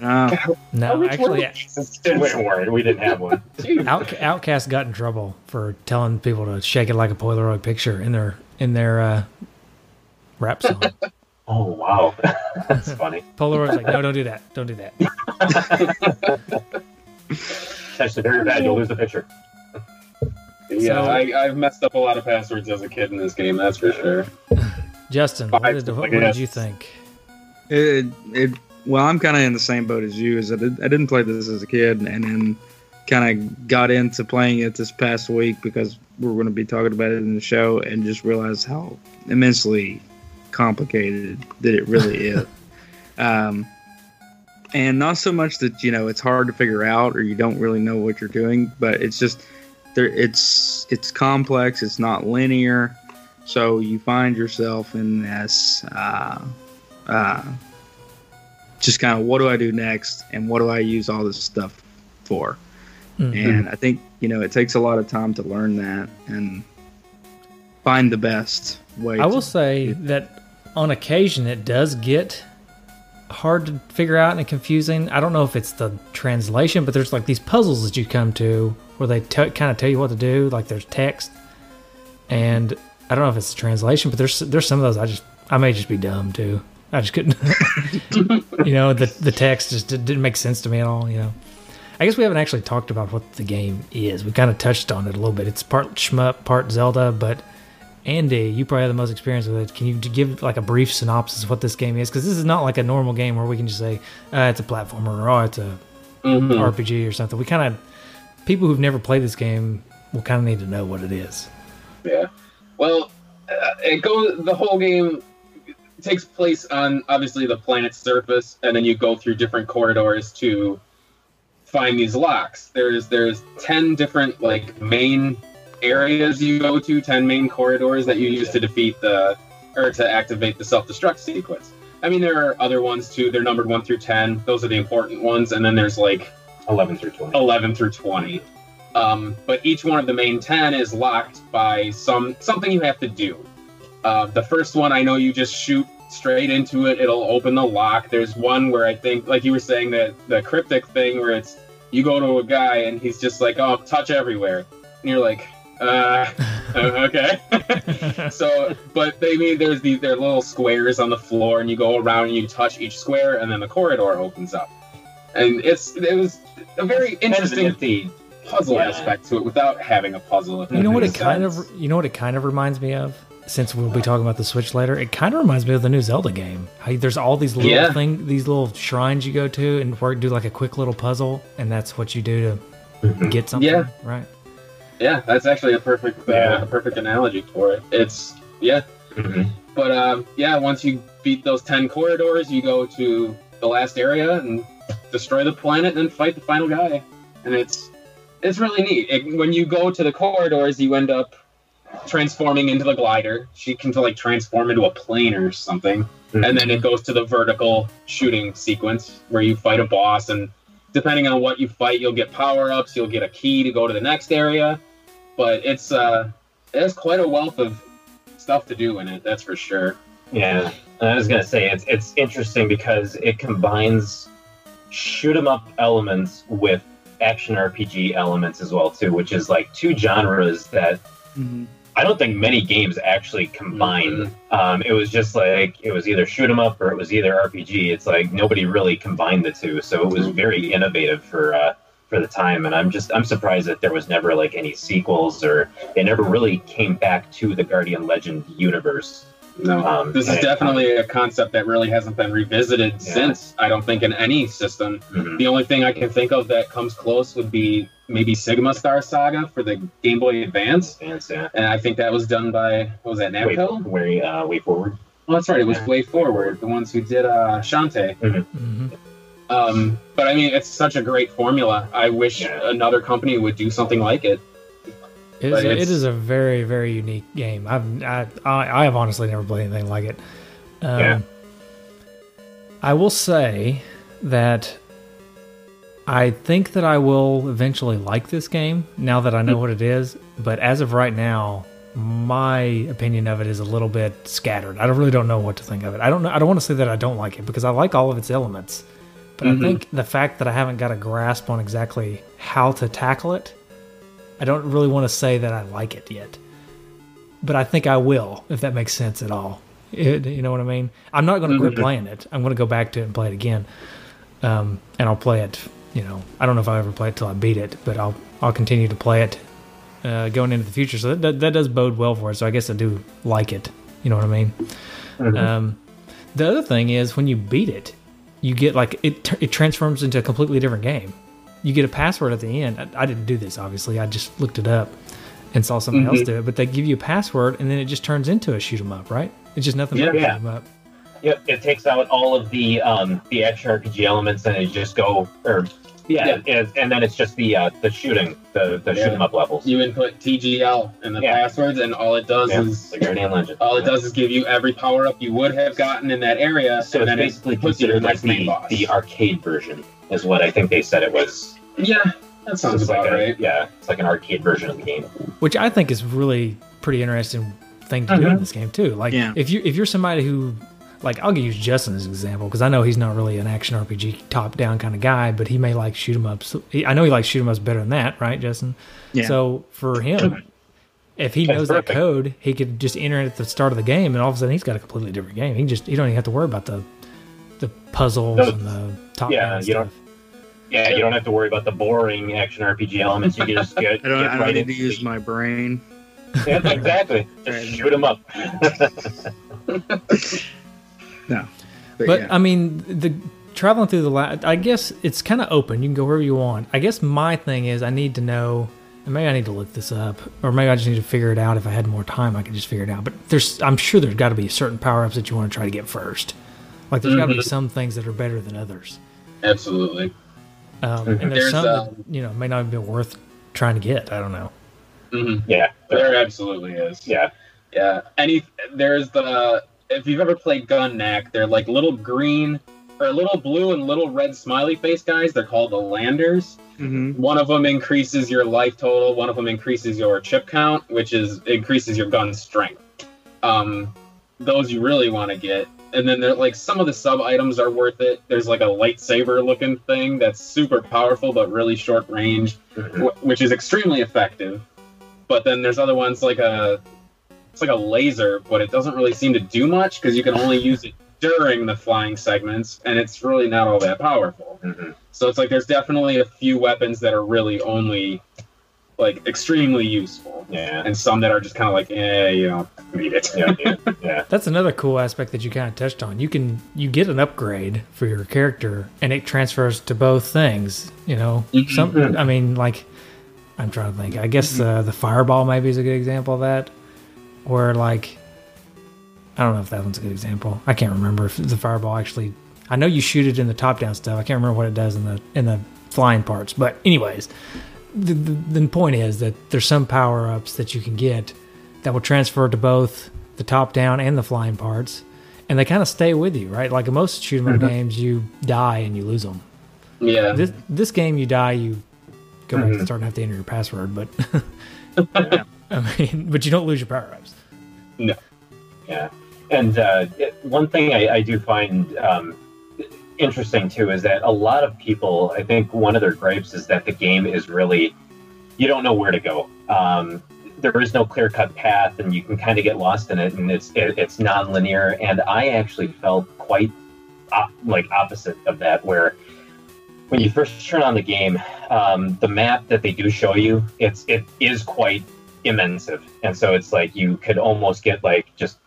No. it. No, actually, one? we weren't. We didn't have one. [LAUGHS] Out, OutKast got in trouble for telling people to shake it like a Polaroid picture in their in their uh, rap song. [LAUGHS] Oh wow, [LAUGHS] that's funny. Polaroid's like, no, don't do that. Don't do that. It's actually very bad. You'll lose the picture. Yeah, So- I, I've messed up a lot of passwords as a kid in this game. That's for sure. Justin, what did, what, what did you think? It, it well, I'm kind of in the same boat as you. Is I, did, I didn't play this as a kid, and then kind of got into playing it this past week because we're going to be talking about it in the show, and just realized how immensely complicated that it really [LAUGHS] is. Um, and not so much that you know it's hard to figure out or you don't really know what you're doing, but it's just there. It's it's complex. It's not linear. So you find yourself in this uh, uh, just kind of what do I do next and what do I use all this stuff for. Mhm. And I think you know it takes a lot of time to learn that and find the best way. I will say that on occasion it does get hard to figure out and confusing. I don't know if it's the translation, but there's like these puzzles that you come to where they t- kind of tell you what to do. Like there's text, and I don't know if it's the translation, but there's there's some of those I just I may just be dumb too. I just couldn't, [LAUGHS] you know, the the text just did- didn't make sense to me at all. You know, I guess we haven't actually talked about what the game is. We kind of touched on it a little bit. It's part shmup, part Zelda, but Andy, you probably have the most experience with it. Can you give like a brief synopsis of what this game is? Because this is not like a normal game where we can just say uh, it's a platformer or oh, it's a Mhm. RPG or something. We kind of people who've never played this game will kind of need to know what it is. Yeah. Well, uh, it goes. The whole game takes place on obviously the planet's surface, and then you go through different corridors to find these locks. There's there's ten different like main areas you go to, ten main corridors that you use to defeat the or to activate the self-destruct sequence. I mean, there are other ones too. They're numbered one through ten. Those are the important ones, and then there's like 11 through 20. 11 through 20. Um, but each one of the main 10 is locked by some something you have to do. Uh, the first one, I know you just shoot straight into it, it'll open the lock. There's one where I think, like you were saying, that the cryptic thing where it's you go to a guy and he's just like, oh, touch everywhere. And you're like, uh, [LAUGHS] okay. [LAUGHS] so, but they mean there's these there are little squares on the floor, and you go around and you touch each square, and then the corridor opens up. And it's it was a very interesting Interesting. puzzle Yeah. aspect to it without having a puzzle. You know what it makes kind of you know what it kind of reminds me of. Since we'll be talking about the Switch later, it kind of reminds me of the new Zelda game. How there's all these little Yeah. thing, these little shrines you go to and work do like a quick little puzzle, and that's what you do to get something. Yeah. right. Yeah, that's actually a perfect uh, Yeah. a perfect analogy for it. It's yeah, Mhm. but um, yeah, once you beat those ten corridors, you go to the last area and destroy the planet, and then fight the final guy. And it's it's really neat. It, when you go to the corridors, you end up transforming into the glider. She can like transform into a plane or something. and then it goes to the vertical shooting sequence where you fight a boss and depending on what you fight you'll get power-ups you'll get a key to go to the next area but it's uh it has quite a wealth of stuff to do in it that's for sure Yeah, I was gonna say it's it's interesting because it combines shoot 'em up elements with action RPG elements as well too, which is like two genres that Mhm. I don't think many games actually combine. Um, it was just like it was either shoot 'em up or it was either RPG. It's like nobody really combined the two, so it was very innovative for uh, for the time. And I'm just I'm surprised that there was never like any sequels or they never really came back to the Guardian Legend universe. no Um, this is definitely a concept that really hasn't been revisited Yeah. since i don't think in any system Mhm. the only thing i can think of that comes close would be maybe sigma star saga for the game boy advance And, yeah. and i think that was done by what was that Way, namco way, uh, way forward. Well, that's right. It was Yeah. Way Forward, the ones who did uh, Shantae. hmm Um, but I mean, it's such a great formula. I wish Yeah. another company would do something like it. It is, a, it's- a very very unique game. I've I, I I have honestly never played anything like it. Um, Yeah. I will say that I think that I will eventually like this game now that I know what it is. But as of right now, my opinion of it is a little bit scattered. I don't really don't know what to think of it. I don't know. I don't want to say that I don't like it because I like all of its elements. But Mhm. I think the fact that I haven't got a grasp on exactly how to tackle it, I don't really want to say that I like it yet. But I think I will, if that makes sense at all. It- you know what I mean? I'm not going to quit Mhm. playing it. I'm going to go back to it and play it again. Um, and I'll play it. You know, I don't know if I'll ever play it till I beat it, but I'll I'll continue to play it uh, going into the future. So that, that that does bode well for it. So I guess I do like it. You know what I mean? Um, the other thing is when you beat it, you get like it it transforms into a completely different game. You get a password at the end. I, I didn't do this obviously. I just looked it up and saw somebody else Mhm. do it. But they give you a password and then it just turns into a shoot 'em up, right? It's just nothing but Yeah. shoot 'em up. Yep, it takes out all of the um, the action RPG elements and it just go or Yeah, And, and then it's just the uh, the shooting, the the Yeah. shoot 'em up levels. You input TGL in the Yeah. passwords, and all it does Yeah, is the Guardian Legend. all it does is give you every power up you would have gotten in that area, So and it's then basically it puts you to considered the like next main the, boss. the arcade version, is what I think they said it was. yeah, that sounds about like a, right. Yeah, it's like an arcade version of the game. which I think is really pretty interesting thing to do in Mhm. this game too. Like Yeah. if you if you're somebody who like I'll use Justin as an example because I know he's not really an action RPG top down kind of guy, but he may like shoot 'em ups. He- I know he likes shoot 'em ups better than that, right, Justin? Yeah. So for him, if he That's knows that code, he could just enter it at the start of the game, and all of a sudden he's got a completely different game. He just he don't even have to worry about the the puzzles No, and the top yeah, down you don't- stuff. Yeah, you don't have to worry about the boring action RPG elements. You can just get, [LAUGHS] I don't, get I don't right need to use the- my brain. [LAUGHS] Yeah, exactly. [LAUGHS] Just shoot them up. But, But yeah. I mean, the traveling through the la- I guess it's kind of open. You can go wherever you want. I guess my thing is I need to know, and maybe I need to look this up, or maybe I just need to figure it out. If I had more time, I could just figure it out. But there's, I'm sure there's got to be certain power ups that you want to try to get first. Like there's got to be some things that are better than others, Absolutely. um, Mhm. and there's, There's, some um, that you know may not be worth trying to get. I don't know. hmm Yeah, There absolutely is. yeah. Yeah. Any there's the if you've ever played Gun-Nac, they're like little green or little blue and little red smiley face guys. They're called the landers. Mhm. One of them increases your life total. One of them increases your chip count, which is increases your gun strength. Um, those you really want to get. And then there like some of the sub items are worth it. There's like a lightsaber looking thing that's super powerful but really short range Mhm. wh- which is extremely effective. But then there's other ones like a it's like a laser, but it doesn't really seem to do much because you can only use it during the flying segments, and it's really not all that powerful. Mhm. So it's like there's definitely a few weapons that are really only like extremely useful, Yeah. and some that are just kind of like, eh, you don't need it. Yeah, yeah, [LAUGHS] yeah. That's another cool aspect that you kind of touched on. You can you get an upgrade for your character, and it transfers to both things. You know, Mhm. some. I mean, like I'm trying to think. I guess uh, the fireball maybe is a good example of that, where like I don't know if that one's a good example. I can't remember if the fireball actually. I know you shoot it in the top down stuff. I can't remember what it does in the in the flying parts. But anyways, the, the, the point is that there's some power ups that you can get that will transfer to both the top down and the flying parts, and they kind of stay with you, right? Like in most shoot 'em up games, you die and you lose them. yeah, This this game, you die, you go back to Mhm. the start and have to enter your password, but Yeah. [LAUGHS] [LAUGHS] I mean, [LAUGHS] but you don't lose your power ups. No. Yeah, and uh, it, one thing I, I do find um, interesting too is that a lot of people, I think one of their gripes is that the game is really, you don't know where to go. Um, there is no clear cut path, and you can kind of get lost in it, and it's it, it's non-linear. And I actually felt quite op- like opposite of that, where when you first turn on the game, um, the map that they do show you, it's it is quite immense, and so it's like you could almost get like just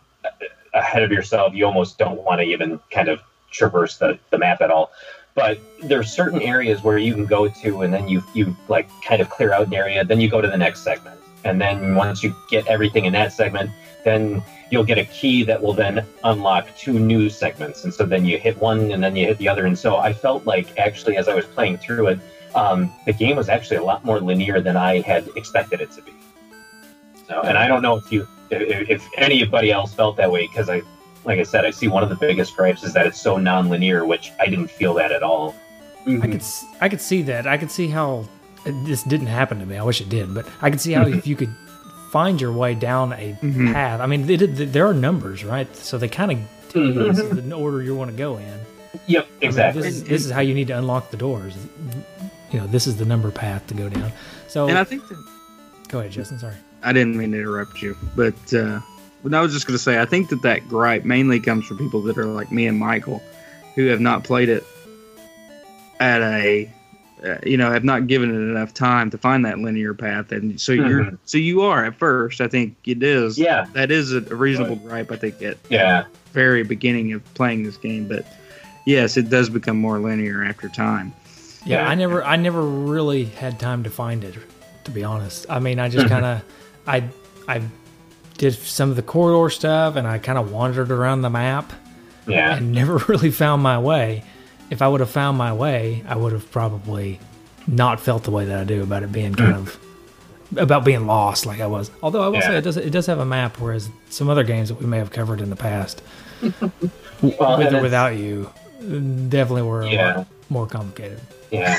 ahead of yourself. You almost don't want to even kind of traverse the, the map at all. But there's certain areas where you can go to, and then you you like kind of clear out an area. Then you go to the next segment, and then once you get everything in that segment, then you'll get a key that will then unlock two new segments. And so then you hit one, and then you hit the other. And so I felt like actually, as I was playing through it, um, the game was actually a lot more linear than I had expected it to be. So, and I don't know if you if, if anybody else felt that way because I, like I said, I see one of the biggest gripes is that it's so non-linear, which I didn't feel that at all. I Mhm. could s- I could see that. I could see how this didn't happen to me. I wish it did, but I could see how if you could find your way down a Mhm. path. I mean, they did, there are numbers, right? So they kind of Mhm. this is the order you want to go in. Yep, I mean, exactly. this, is, this is how you need to unlock the doors. You know, this is the number path to go down. So And I think that go ahead, Justin. Sorry. I didn't mean to interrupt you, but uh, I was just going to say I think that that gripe mainly comes from people that are like me and Michael, who have not played it at a, uh, you know, have not given it enough time to find that linear path, and so you're Mhm. so you are at first. I think it is. yeah, That is a, a reasonable gripe. I think at yeah, very beginning of playing this game, but yes, it does become more linear after time. Yeah, Yeah. I never, I never really had time to find it, to be honest. I mean, I just kind of, I, I did some of the corridor stuff, and I kind of wandered around the map, yeah, and never [LAUGHS] really found my way. If I would have found my way, I would have probably not felt the way that I do about it being kind hmm. of about being lost like I was. Although I will say it does it does have a map, whereas some other games that we may have covered in the past, [LAUGHS] Well, with or without you, definitely were a Yeah. lot more complicated. Yeah,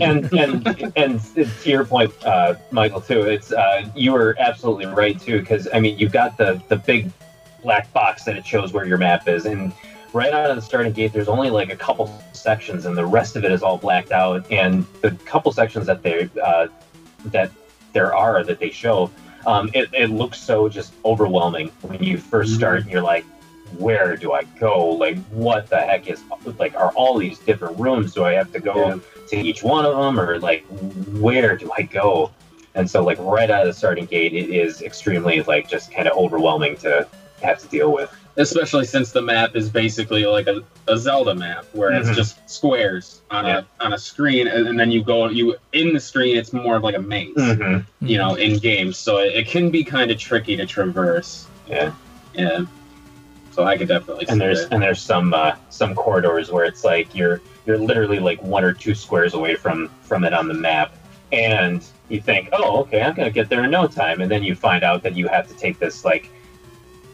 and and and to your point, uh, Michael, too. It's uh, you were absolutely right too, because I mean, you've got the the big black box that it shows where your map is, and right out of the starting gate, there's only like a couple sections, and the rest of it is all blacked out. And the couple sections that they uh, that there are that they show, um, it, it looks so just overwhelming when you 1st start, and you're like, where do I go? Like, what the heck is like? Are all these different rooms? Do I have to go Yeah. to each one of them, or like, where do I go? And so, like, right out of the starting gate, it is extremely like just kind of overwhelming to have to deal with. especially since the map is basically like a, a Zelda map where Mhm. it's just squares on Yeah. a on a screen, and, and then you go you in the screen. It's more of like a maze, Mm-hmm. you know, in games. So it, it can be kind of tricky to traverse. Yeah. Yeah. So I could definitely. and see there's it. and there's some uh, some corridors where it's like you're you're literally like one or two squares away from from it on the map and you think oh okay i'm gonna get there in no time and then you find out that you have to take this like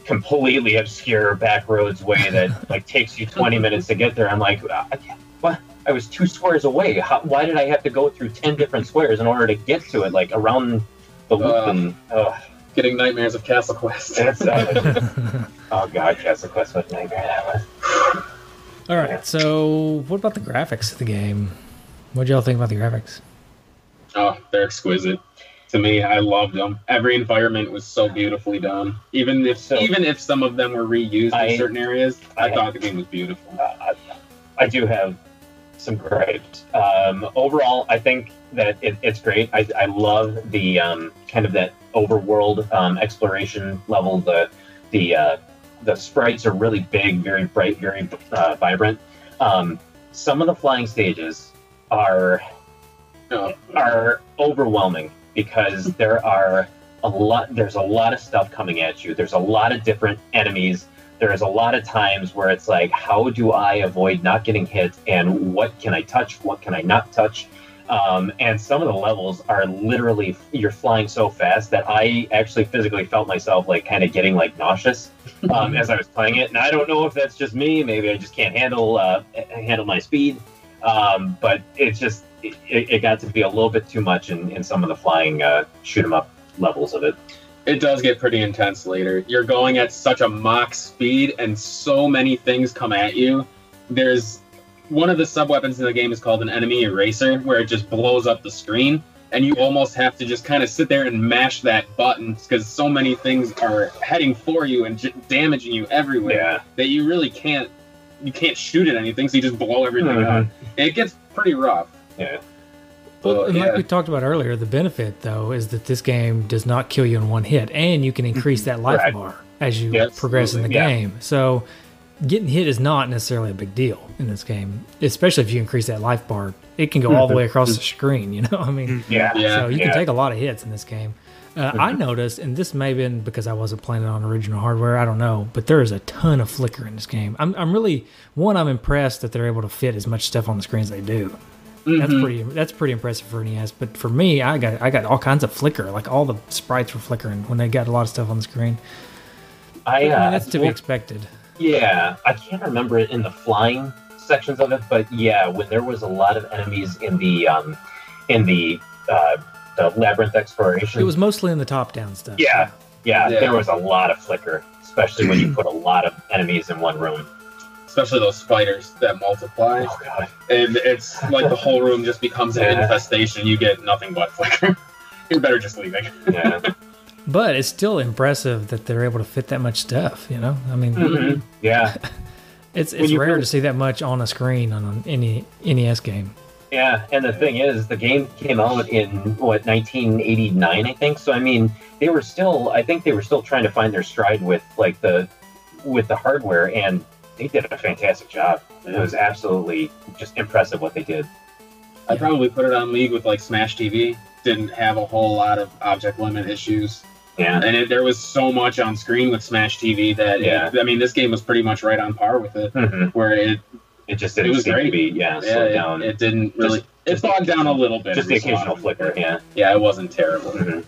completely obscure back roads way that [LAUGHS] like takes you 20 minutes to get there i'm like uh, I can't- what i was two squares away How, why did i have to go through 10 different squares in order to get to it like around the loop Uh. and oh, getting nightmares of Castle Quest. uh, [LAUGHS] oh god castle quest what a nightmare that was All right, so what about the graphics of the game? What would y'all think about the graphics? Oh, they're exquisite. To me, I loved them. Every environment was so beautifully done. Even if So- even if some of them were reused I- in certain areas, I, I- thought the game was beautiful. uh, I, I do have some gripes. Um, overall, I think that it, it's great. I, I love the um, kind of that overworld um, exploration level. The the uh, the sprites are really big, very bright, very uh, vibrant. Um, some of the flying stages are are overwhelming because [LAUGHS] there are a lot there's a lot of stuff coming at you there's a lot of different enemies there's a lot of times where it's like how do i avoid not getting hit and what can i touch what can i not touch um, and some of the levels are literally you're flying so fast that i actually physically felt myself like kind of getting like nauseous [LAUGHS] um, as i was playing it and i don't know if that's just me maybe i just can't handle uh, handle my speed um, but it's just it, it got to be a little bit too much in, in some of the flying uh, shoot 'em up levels of it. it does get pretty intense later. You're going at such a Mach speed, and so many things come at you. There's one of the sub weapons in the game is called an enemy eraser, where it just blows up the screen, and you almost have to just kind of sit there and mash that button because so many things are heading for you and j- damaging you everywhere Yeah. that you really can't you can't shoot at anything, so you just blow everything Mhm. up. It gets pretty rough. Yeah. Well, yeah. like we talked about earlier, the benefit though is that this game does not kill you in one hit, and you can increase that life Right. bar as you Yes, progress in the absolutely. game. So getting hit is not necessarily a big deal in this game, especially if you increase that life bar. It can go all the way across the screen. You know, [LAUGHS] I mean, Yeah. Yeah. so you Yeah. can take a lot of hits in this game. Uh, I noticed, and this may have been because I wasn't playing it on original hardware. I don't know, but there is a ton of flicker in this game. I'm, I'm really one. I'm impressed that they're able to fit as much stuff on the screen as they do. That's Mhm. pretty. That's pretty impressive for NES. But for me, I got I got all kinds of flicker. Like all the sprites were flickering when they got a lot of stuff on the screen. I, I mean, uh, that's to be expected. Yeah, I can't remember it in the flying sections of it, but yeah, when there was a lot of enemies in the um, in the uh, the labyrinth exploration, It was mostly in the top down stuff. Yeah. yeah, Yeah. there was a lot of flicker, especially when you put a lot of enemies in one room. Especially those spiders that multiply. Oh god, And it's like the whole room just becomes an infestation. You get nothing but flicker. [LAUGHS] You're better just leaving. yeah. But it's still impressive that they're able to fit that much stuff. You know, I mean, Mhm. yeah, [LAUGHS] it's it's rare really- to see that much on a screen on any NES game. Yeah, and the thing is, the game came out in what 1989, I think. So I mean, they were still, I think they were still trying to find their stride with like the with the hardware, and they did a fantastic job. It was absolutely just impressive what they did. I probably put it on League with like Smash TV. Didn't have a whole lot of object limit issues. Yeah, And it, there was so much on screen with Smash TV that, Yeah. it, I mean, this game was pretty much right on par with it. Mhm. Where it, it just It didn't was seem great. to be yeah yeah, slowed it, down. it didn't really, It bogged down a little bit. Just the occasional flicker, yeah. Yeah, it wasn't terrible. Mhm.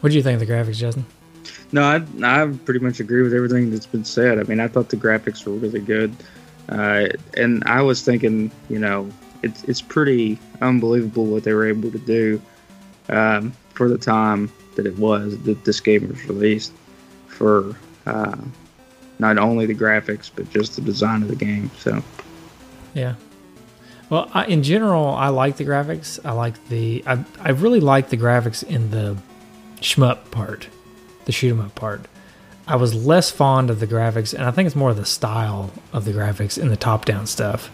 What do you think of the graphics, Justin? No, I, I pretty much agree with everything that's been said. I mean, I thought the graphics were really good, uh, and I was thinking, you know, it's it's pretty unbelievable what they were able to do um, for the time that it was that this game was released. For uh, not only the graphics but just the design of the game. So Yeah. Well, I, in general, I like the graphics. I like the. I, I really like the graphics in the shmup part, the shoot 'em up part. I was less fond of the graphics, and I think it's more of the style of the graphics in the top down stuff.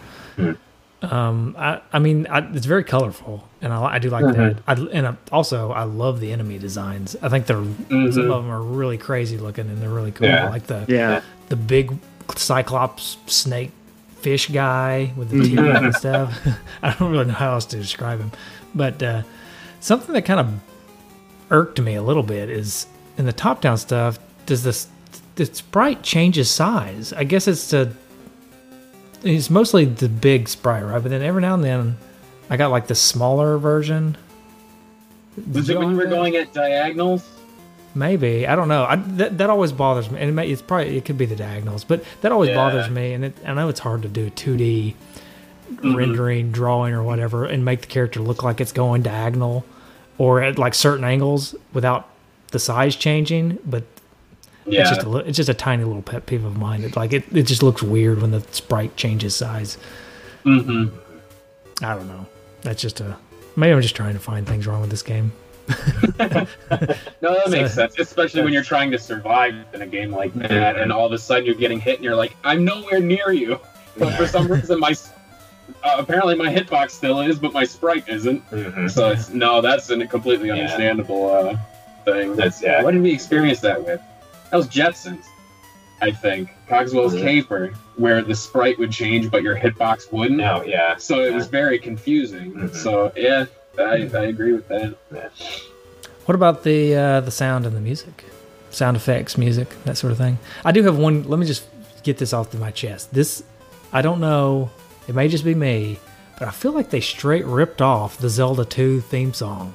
Um, I, I mean, I, it's very colorful, and I, I do like that. I, and I, also, I love the enemy designs. I think they're some of them are really crazy looking, and they're really cool. Yeah. I like the yeah, the big cyclops snake fish guy with the teeth and stuff. [LAUGHS] I don't really know how else to describe him, but uh, something that kind of irked me a little bit is in the top down stuff. Does this the sprite changes size? I guess it's to it's mostly the big sprite, right? But then every now and then, I got like the smaller version. Did Was it when you were that? going at diagonals? Maybe I don't know. I, that that always bothers me, and it may, it's probably it could be the diagonals, but that always Yeah. bothers me. And it, I know it's hard to do two D Mm-hmm. rendering, drawing, or whatever, and make the character look like it's going diagonal or at like certain angles without the size changing. But Yeah. it's just a it's just a tiny little pet peeve of mine. It, like it, it just looks weird when the sprite changes size. hmm I don't know. That's just a maybe I'm just trying to find things wrong with this game. [LAUGHS] No, that makes So- sense, especially when you're trying to survive in a game like that, and all of a sudden you're getting hit, and you're like, "I'm nowhere near you." [LAUGHS] But for some reason, my uh, apparently my hitbox still is, but my sprite isn't. Mhm. So it's no, that's a completely understandable uh, thing. That's yeah. What did we experience that with? That was Jetsons, I think. Cogswell's Was it? Caper, where the sprite would change, but your hitbox wouldn't. No, yeah. So it was very confusing. Mhm. So yeah, I, I agree with that. What about the uh, the sound and the music, sound effects, music, that sort of thing? I do have one. Let me just get this off to my chest. This, I don't know. It may just be me, but I feel like they straight ripped off the Zelda 2 theme song.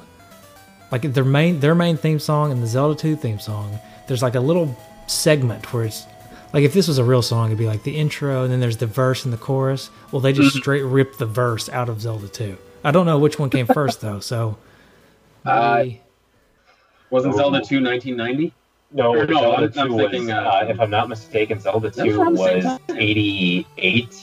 Like their main their main theme song and the Zelda 2 theme song. There's like a little segment where it's like if this was a real song, it'd be like the intro and then there's the verse and the chorus. Well, they just straight ripped the verse out of Zelda 2. I don't know which one came [LAUGHS] first though, so. Uh, maybe- Wasn't Oh. Zelda 2 1990? No, Or no, I'm- I'm was, thinking, uh, uh, if I'm not mistaken, Zelda 2 was around the same was time. 88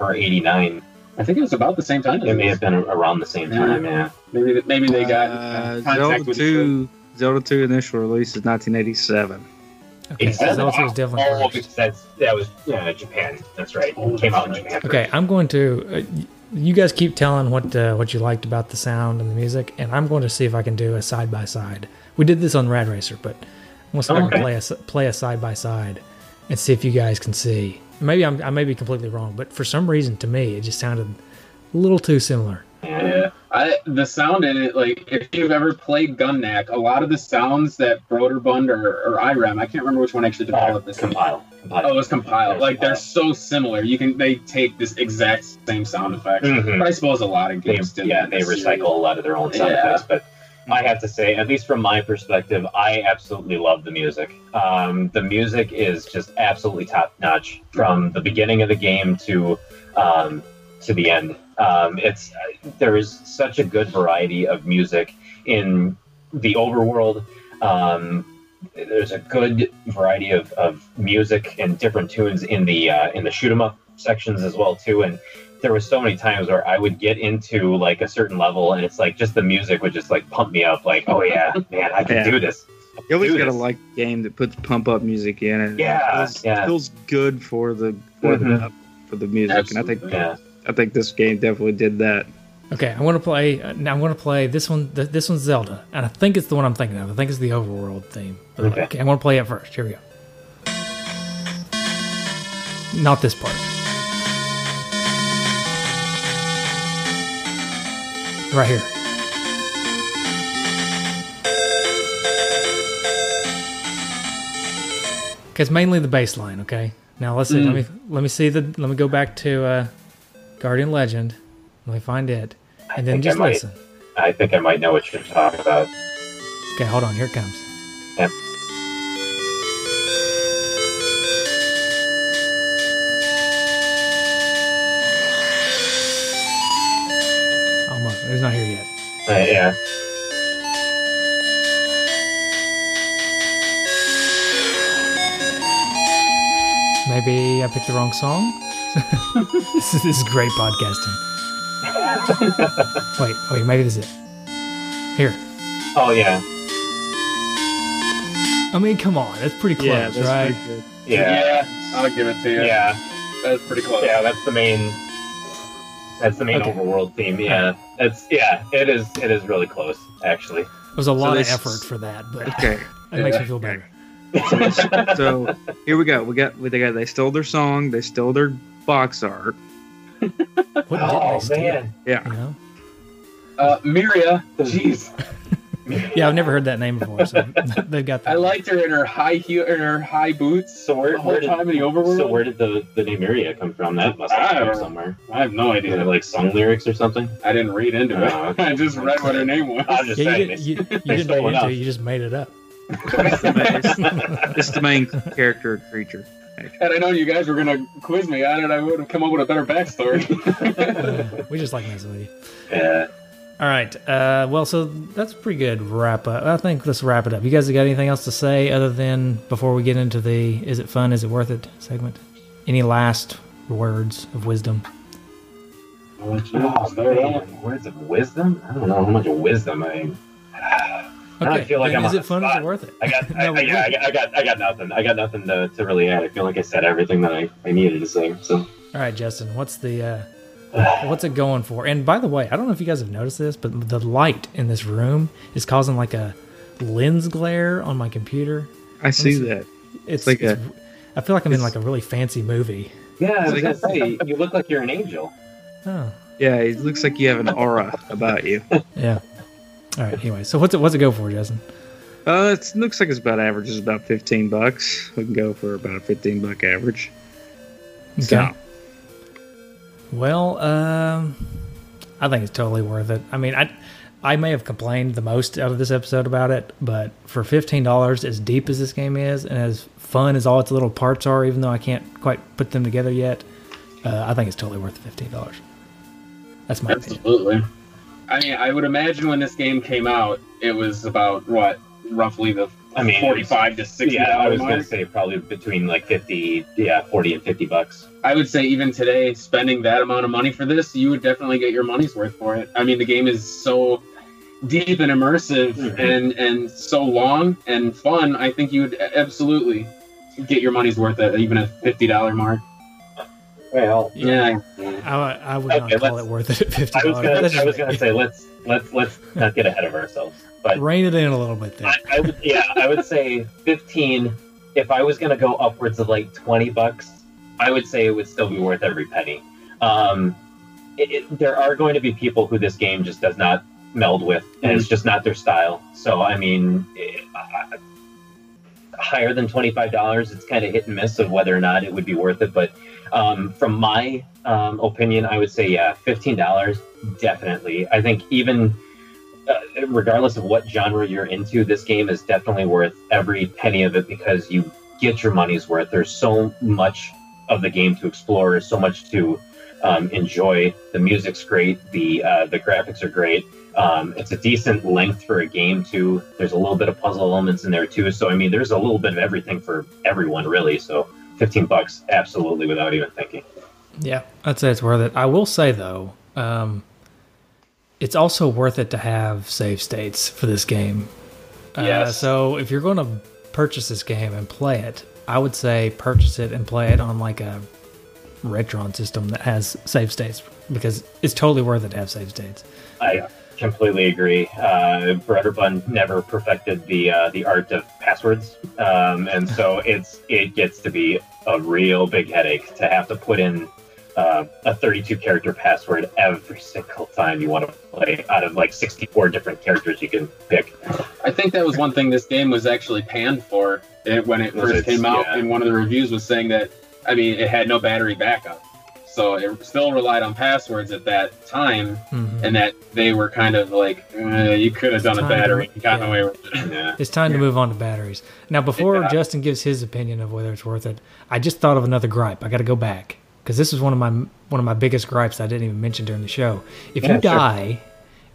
or 89. I think it was about the same time. It may have been around the same time, yeah. Maybe maybe they got uh, contact Zelda with two. Zelda two initial release is 1987. Okay, so Zelda 2 is definitely Oh, first. because that's, that was yeah, Japan. That's right. It came out in Japan. Okay, I'm going to. Uh, you guys keep telling what uh, what you liked about the sound and the music, and I'm going to see if I can do a side by side. We did this on Rad Racer, but I'm going to see if I can Okay. play a s- play a side by side and see if you guys can see. Maybe I'm, I may be completely wrong, but for some reason to me it just sounded a little too similar. Yeah, I the sound in it, like if you've ever played Gun-Nac, a lot of the sounds that Broderbund or, or Irem, I can't remember which one actually developed this. compile. compile. Oh, it was compiled. There's Like they're so similar. You can they take this exact same sound effect. Mhm. But I suppose a lot of they, games did. yeah, they recycle a lot of their own sound Yeah. effects. But I have to say, at least from my perspective, I absolutely love the music. Um, the music is just absolutely top notch from the beginning of the game to um, to the end. Um, it's there is such a good variety of music in the overworld. Um, there's a good variety of, of music and different tunes in the uh, in the shoot 'em up sections as well too, and there was so many times where I would get into like a certain level and it's like just the music would just like pump me up like oh yeah man I can Yeah. do this You always Do gotta this. like game that puts pump up music in it. Yeah, it feels, yeah. feels good for the for Mhm. the for the music, and I think yeah I think this game definitely did that. Okay, I'm going to play. Uh, now I'm to play this one. This one's Zelda, and I think it's the one I'm thinking of. I think it's the overworld theme. But, Okay. I'm going to play it first. Here we go. Not this part. Right here. Okay, it's mainly the bass line. Okay. Now let's see. Let me let me see the. Let me go back to uh, Guardian Legend. Let me find it. and then think I just might. listen. I think I might know what you're talking about. Okay, hold on. Here it comes. Yep. Almost. It's not here yet. Uh, yeah. Maybe I picked the wrong song. This, is, this is great podcasting. Wait, wait, maybe this is it. Here. Oh yeah. I mean, come on. That's pretty close, yeah, that's right? pretty good. Yeah. I'll give it to you. Yeah. That's pretty close. Yeah. That's the main. That's the main Okay. overworld theme. Yeah. It's yeah. It is. It is really close actually. It was a lot of effort for that, but [LAUGHS] Okay, it makes me feel better. so here we go. We got they got they stole their song, they stole their box art. What oh they steal? man. Yeah, You know? Uh, Miria, jeez, [LAUGHS] Yeah, I've never heard that name before, so [LAUGHS] they've got that. I liked her in her high heel, in her high boots. So where, the whole where did time in the overworld. so where did the the name Miria come from? That must have I come don't- somewhere. I have no Is it idea. like song lyrics or something? I didn't read into it. Oh, okay. [LAUGHS] I just read what her name was. I'm just yeah, you, did, you, you didn't read into it, you just made it up. this is the main character and creature. [LAUGHS] Had I known you guys were gonna quiz me on it, I would have come up with a better backstory. [LAUGHS] We just like messing with you. Yeah. All right. Uh, well, so that's a pretty good wrap up. I think let's wrap it up. You guys got anything else to say other than before we get into the "Is it fun? Is it worth it?" segment? Any last words of wisdom? Oh, man. Words of wisdom? I don't know how much of wisdom I. Now I feel like then I'm is it the fun? Is it worth it? I got, [LAUGHS] No, I, yeah, I, got- I got, I got nothing. I got nothing to, to really add. I feel like I said everything that I, I needed to say. So, All right, Justin. What's the uh, [SIGHS] what's it going for? And by the way, I don't know if you guys have noticed this, but the light in this room is causing like a lens glare on my computer. I see see. that. It's, like it's- a- I feel like I'm in like a really fancy movie. yeah, I was gonna say you look like you're an angel. Oh, Yeah, it looks like you have an aura about you. [LAUGHS] yeah. All right. Anyway, so what's it what's it go for, Justin? Uh, it looks like it's about average. It's about fifteen bucks. We can go for about a fifteen buck average. So, Well, um, I think it's totally worth it. I mean, I I may have complained the most out of this episode about it, but for fifteen dollars, as deep as this game is, and as fun as all its little parts are, even though I can't quite put them together yet, uh, I think it's totally worth the fifteen dollars. That's my opinion. I mean, I would imagine when this game came out, it was about what, roughly the I mean, it was- forty-five to sixty Yeah, I was mark. gonna say probably between like fifty, yeah, forty and fifty bucks. I would say even today, spending that amount of money for this, you would definitely get your money's worth for it. I mean, the game is so deep and immersive Mhm. and and so long and fun. I think you would absolutely get your money's worth at even a fifty dollar mark. Well, Yeah, I, I would Okay, not call it worth it at fifty I was dollars. gonna, I was gonna say let's let's let's not get ahead of ourselves, but rein it in a little bit there. I, I would, yeah, I would say 15. If I was going to go upwards of like 20 bucks, I would say it would still be worth every penny. Um, it, it- there are going to be people who this game just does not meld with, and it's just not their style. So, I mean, it, I- I- higher than $25, it's kind of hit and miss of whether or not it would be worth it. But um, from my um, opinion, I would say, yeah, $15, definitely. I think even uh, regardless of what genre you're into, this game is definitely worth every penny of it because you get your money's worth. There's so much of the game to explore, so much to um, enjoy. The music's great, the uh, the graphics are great. Um, it's a decent length for a game too. There's a little bit of puzzle elements in there too. So I mean, there's a little bit of everything for everyone really. So 15 bucks, absolutely, without even thinking. Yeah, I'd say it's worth it. I will say though, um, it's also worth it to have save states for this game. Uh, so if you're going to purchase this game and play it, I would say purchase it and play it on like a Retron system that has save states because it's totally worth it to have save states. I completely agree. Uh, never perfected the uh, the art of passwords, um, and so [LAUGHS] it's it gets to be a real big headache to have to put in uh, a 32 character password every single time you want to play out of like 64 different characters you can pick. I think that was one thing this game was actually panned for it, when it first came out. yeah. And one of the reviews was saying that, I mean, it had no battery backup. So it still relied on passwords at that time, Mhm. and that they were kind of like, uh, you could have done a time to- battery and gotten yeah. away with it. [LAUGHS] Yeah. It's time to move on to batteries. Now, before Yeah. Justin gives his opinion of whether it's worth it, I just thought of another gripe. I got to go back because this is one of my one of my biggest gripes I didn't even mention during the show. If Yeah, you sure. die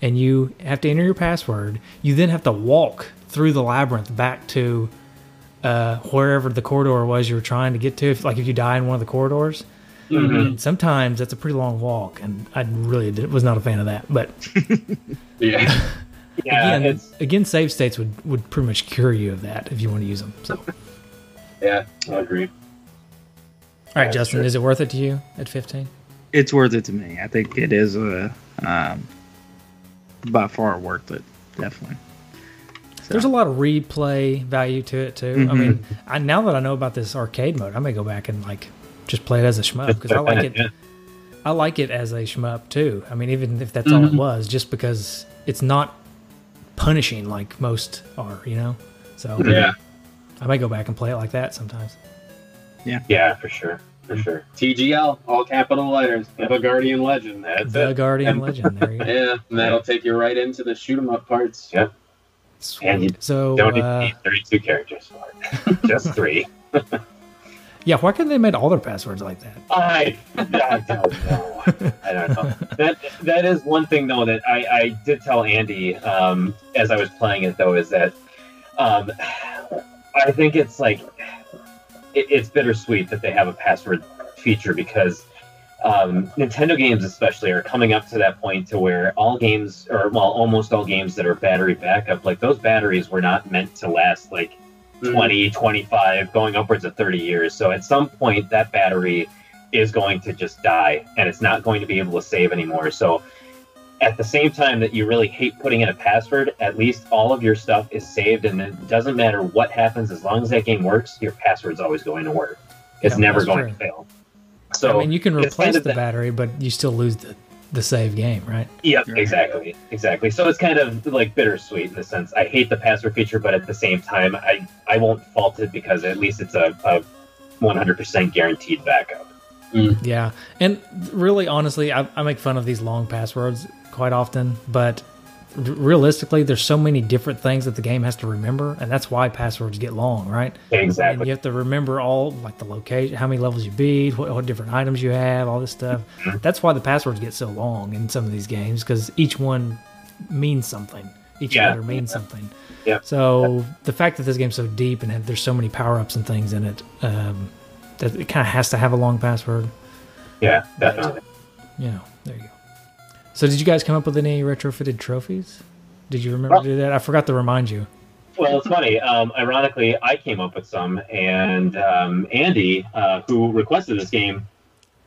and you have to enter your password, you then have to walk through the labyrinth back to uh, wherever the corridor was you were trying to get to. If, like if you die in one of the corridors, Mm-hmm. sometimes that's a pretty long walk, and I really did, was not a fan of that. But [LAUGHS] Yeah. [LAUGHS] Yeah, again, it's again, save states would would pretty much cure you of that if you want to use them. So. [LAUGHS] yeah. I agree. All right, That's Justin, true. is it worth it to you at 15? It's worth it to me. I think it is a um, by far worth it. Definitely. So, There's a lot of replay value to it too. I Mhm. mean, I, now that I know about this arcade mode, I may go back and like just play it as a shmup because I like it. Yeah. I like it as a shmup too. I mean, even if that's all it Mhm. was, just because it's not punishing like most are, you know. So Yeah. I might go back and play it like that sometimes. Yeah, yeah, for sure. For sure. TGL, all capital letters. The Guardian Legend. That's the it. Guardian And- Legend. There you go. [LAUGHS] Yeah, and that'll take you right into the shoot 'em up parts. Yeah. And you So Don't uh, need 32 characters for it. [LAUGHS] Just three. [LAUGHS] yeah, why couldn't they make all their passwords like that? I, I don't know. I don't know. That that is one thing though that I, I did tell Andy um, as I was playing it though is that um, I think it's like it, it's bittersweet that they have a password feature because um, Nintendo games especially are coming up to that point to where all games or well almost all games that are battery backup like those batteries were not meant to last like Mm. 20, 25, going upwards of 30 years. So at some point, that battery is going to just die and it's not going to be able to save anymore. So at the same time that you really hate putting in a password, at least all of your stuff is saved and it doesn't matter what happens as long as that game works, your password's always going to work. It's Yeah, never going true. to fail. So I mean, you can replace kind of the that- battery, but you still lose the the save game, right? Yep, Right. exactly, exactly. So it's kind of like bittersweet in the sense. I hate the password feature, but at the same time, I I won't fault it because at least it's a, a 100% guaranteed backup. Hmm. Yeah, and really, honestly, I, I make fun of these long passwords quite often, but r- realistically, there's so many different things that the game has to remember, and that's why passwords get long, right? And Exactly. you have to remember all like the location, how many levels you beat, what, what different items you have, all this stuff. Mm-hmm. That's why the passwords get so long in some of these games because each one means something. Each Yeah. letter means something. Yeah. So the fact that this game's so deep and there's so many power ups and things in it, um, that it kind of has to have a long password. Yeah, definitely. You know, there you go. So did you guys come up with any retrofitted trophies? Did you remember Well- to do that? I forgot to remind you. Well, it's funny. Um, ironically, I came up with some, and um, Andy, uh, who requested this game,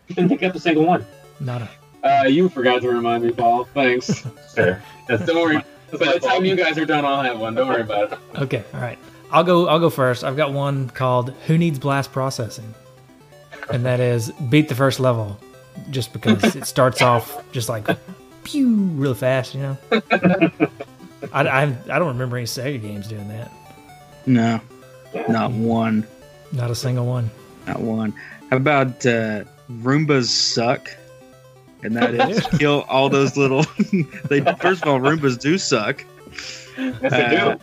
didn't pick up a single one. Not a. Uh, you forgot to remind me, Paul. Thanks. [LAUGHS] Sure. That's, Don't worry. By the time you guys are done, I'll have one. Don't worry about it. Okay, all right. I'll go. I'll go first. I've got one called "Who Needs Blast Processing," and that is beat the first level, just because it starts [LAUGHS] off just like pew real fast. You know. [LAUGHS] I, I, I don't remember any Sega games doing that. no, not one, Not a single one. not one. How about uh, Roombas suck? And that is [LAUGHS] kill all those little. [LAUGHS] they first of all, Roombas do suck, Yes, they do. Uh,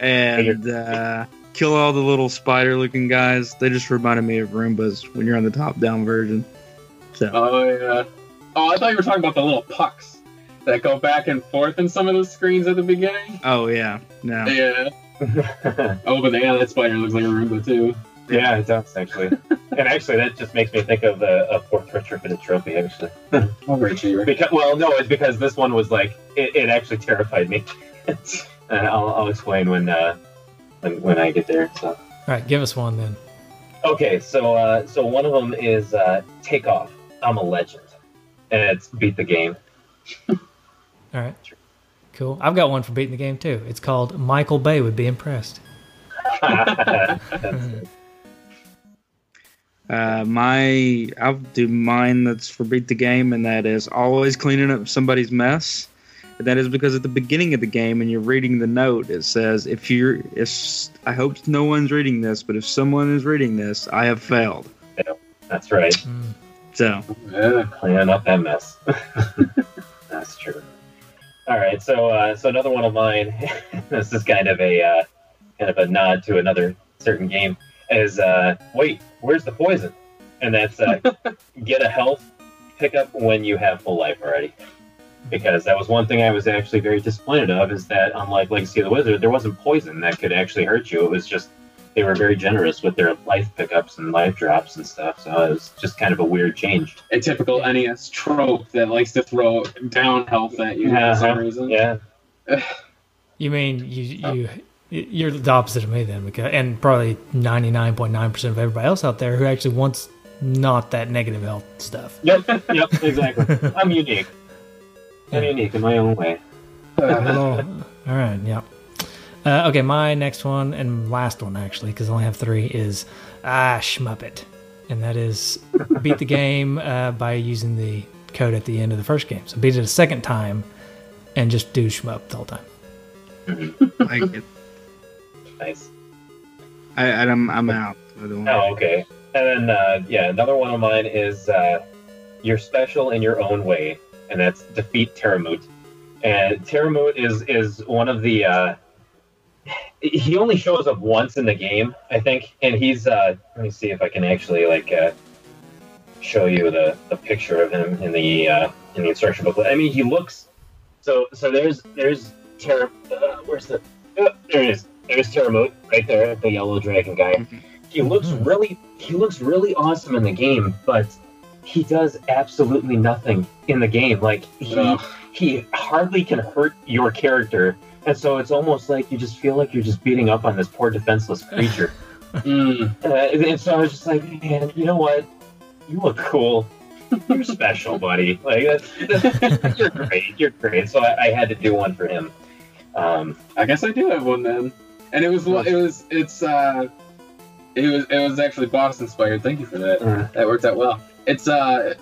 and uh, kill all the little spider-looking guys. They just reminded me of Roombas when you're on the top-down version. So Oh yeah. Oh, I thought you were talking about the little pucks that go back and forth in some of the screens at the beginning. oh yeah, no, Yeah. [LAUGHS] Oh, but yeah, that spider looks like a Roomba too. yeah, it does actually. [LAUGHS] and actually, that just makes me think of the a fourth retrofitted trophy. Actually, [LAUGHS] Oh, because well, no, it's because this one was like it, it actually terrified me. and I'll, I'll explain when uh, when when I get there. So. All right, give us one then. Okay, so uh, so one of them is uh, take off. I'm a legend, and it's beat the game. All right, cool. I've got one for beating the game too. It's called "Michael Bay would be impressed." [LAUGHS] Uh, my I'll do mine. That's for beat the game, and that is always cleaning up somebody's mess. And that is because at the beginning of the game, and you're reading the note, it says, "If you're, if I hope no one's reading this, but if someone is reading this, I have failed." That's right. Mm. So Yeah. Cleaning up that mess. [LAUGHS] That's true. All right, so uh, so another one of mine. [LAUGHS] this is kind of a uh, kind of a nod to another certain game. Is uh, wait, where's the poison? And that's uh, [LAUGHS] get a health pickup when you have full life already. Because that was one thing I was actually very disappointed of is that unlike Legacy of the Wizard, there wasn't poison that could actually hurt you. It was just they were very generous with their life pickups and life drops and stuff. So it was just kind of a weird change. A typical NES trope that likes to throw down health at you for some Uh-huh. reason. Yeah, You mean you you you're the opposite of me then, because and probably ninety nine point nine percent of everybody else out there who actually wants not that negative health stuff. Yep, yep, exactly. [LAUGHS] I'm unique. I'm unique in my own way. [LAUGHS] All right, yeah. Uh, okay, my next one and last one actually, because I only have three, is ah Shmuppet, and that is [LAUGHS] beat the game uh, by using the code at the end of the first game. So beat it a second time, and just do shmup the whole time. [LAUGHS] like it. Nice. I, I'm I'm out. I don't Oh, okay. And then, uh, yeah, another one of mine is uh, you're special in your own way, and that's defeat Teramute. And Teramute is is one of the. He only shows up once in the game, I think, and he's. Uh, let me see if I can actually like uh, show you the, the picture of him in the uh, in the instruction booklet. I mean, he looks. So so there's there's Terra. Uh, where's the? Uh, there it is. There's Teramute right there, the yellow dragon guy he looks Mhm. really he looks really awesome in the game but he does absolutely nothing in the game like he Ugh. he hardly can hurt your character and so it's almost like you just feel like you're just beating up on this poor defenseless creature [LAUGHS] Mm. uh, and and so i was just like man you know what you look cool you're special buddy like that's, that's, [LAUGHS] you're great you're great so I, I had to do one for him um I guess I do have one then. And it was it was it's uh it was it was actually boss inspired. Thank you for that. uh, That worked out well. It's uh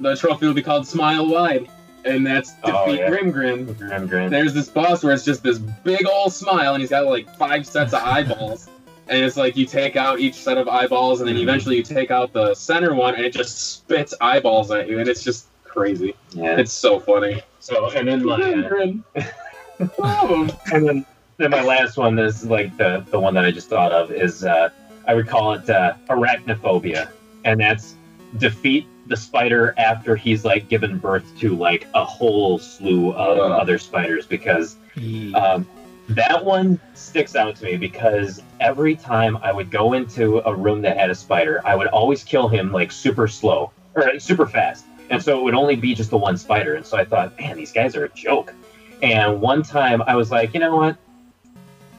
the trophy will be called Smile Wide, and that's defeat Oh, yeah. Grim Grin. Grim Grin. There's this boss where it's just this big old smile, and he's got like five sets of eyeballs. [LAUGHS] And it's like you take out each set of eyeballs, and then Mhm. eventually you take out the center one, and it just spits eyeballs at you, and it's just crazy. yeah It's so funny. so and then my Grim Grin. Love [LAUGHS] 'em. and then, then my last one is like the the one that I just thought of is uh, I would call it uh, arachnophobia, and that's defeat the spider after he's like given birth to like a whole slew of Ugh. other spiders because um, that one sticks out to me because every time I would go into a room that had a spider, I would always kill him like super slow or super fast. And so it would only be just the one spider. And so I thought, man, these guys are a joke. And one time I was like, you know what?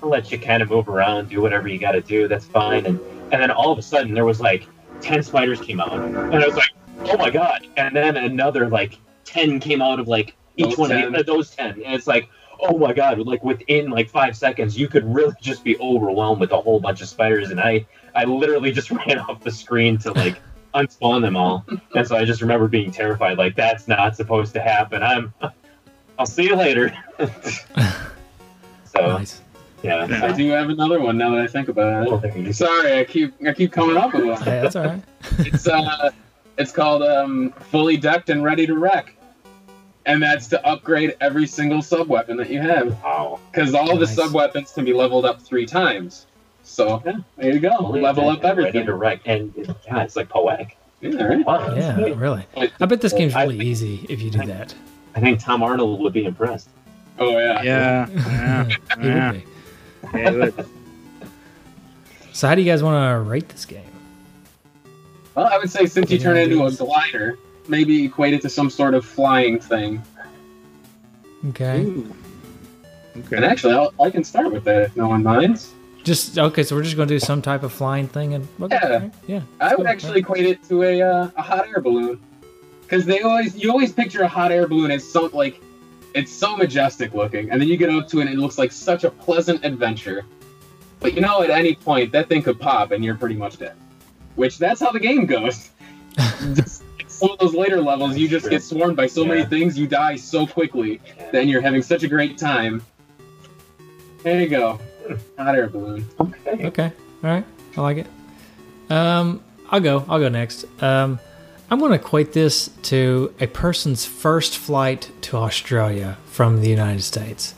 I'll let you kind of move around, do whatever you got to do. That's fine. And and then all of a sudden there was like ten spiders came out, and I was like, oh my god! And then another like ten came out of like each Those one 10. of the, uh, those ten, and it's like, oh my god! Like within like five seconds, you could really just be overwhelmed with a whole bunch of spiders, and I I literally just [LAUGHS] ran off the screen to like [LAUGHS] unspawn them all, and so I just remember being terrified. Like that's not supposed to happen. I'm. [LAUGHS] I'll see you later. so nice. yeah. Yeah. I do have another one now that I think about Oh, it. there you go. Sorry, I keep I keep coming up with one. Hey, that's all right. It's uh, it's called um, fully decked and ready to wreck, and that's to upgrade every single sub weapon that you have, Wow. because all the Nice. sub weapons can be leveled up three times. So Yeah. there you go, level up Ready everything. to wreck. And yeah, it's like poetic. Yeah, right. Wow, Yeah, really. I bet this game's really think- easy if you do that. I think Tom Arnold would be impressed. Oh yeah. Yeah, yeah, He yeah. would be. yeah. So, how do you guys want to rate this game? Well, I would say since you turn it into a glider, maybe equate it to some sort of flying thing. Okay. Ooh. And Okay. actually, I'll, I can start with that if no one minds. Just okay. So we're just going to do some type of flying thing, and okay, Yeah. alright, yeah. I would cool. actually equate it to a, uh, a hot air balloon, because they always you always picture a hot air balloon as so like it's so majestic looking, and then you get up to it and it looks like such a pleasant adventure. But you know, at any point that thing could pop and you're pretty much dead. Which that's how the game goes. [LAUGHS] Just, some of those later levels, you just get swarmed by so many things, you die so quickly, then you're having such a great time. There you go, hot air balloon. Okay. Okay. All right. I like it. Um, I'll go. I'll go next. Um, I'm going to equate this to a person's first flight to Australia from the United States.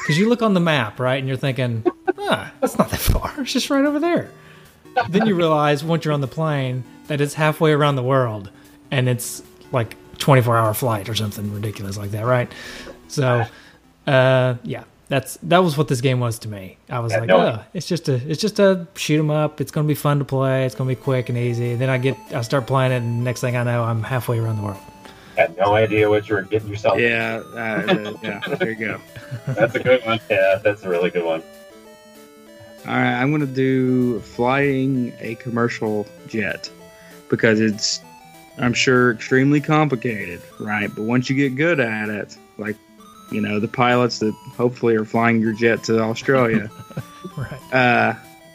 Because you look on the map, right, and you're thinking, ah, that's not that far. It's just right over there. Then you realize once you're on the plane that it's halfway around the world and it's like 24 hour flight or something ridiculous like that, right? So, uh, yeah, that's that was what this game was to me. I was Yeah, like, no- oh, it's just a it's just a shoot 'em up. It's gonna be fun to play. It's gonna be quick and easy. And Then I get I start playing it, and next thing I know, I'm halfway around the world. I had no idea what you were getting yourself. Yeah, uh, uh, yeah. There you go. [LAUGHS] That's a good one. Yeah, that's a really good one. All right, I'm gonna do flying a commercial jet because it's, I'm sure, extremely complicated, right? But once you get good at it, like, you know, the pilots that hopefully are flying your jet to Australia, [LAUGHS] Right. uh,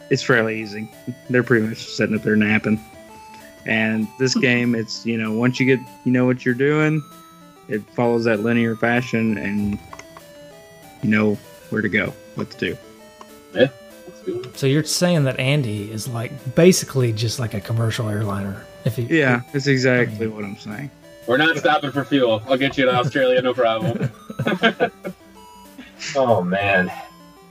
it's fairly easy. They're pretty much sitting up there napping. And this [LAUGHS] game, it's you know, once you get you know what you're doing, it follows that linear fashion, and you know where to go, what to do. That's good. So you're saying that Andy is like basically just like a commercial airliner. If you Yeah, that's exactly what I'm saying. We're not stopping for fuel. I'll get you to Australia, no problem. [LAUGHS] [LAUGHS] Oh man.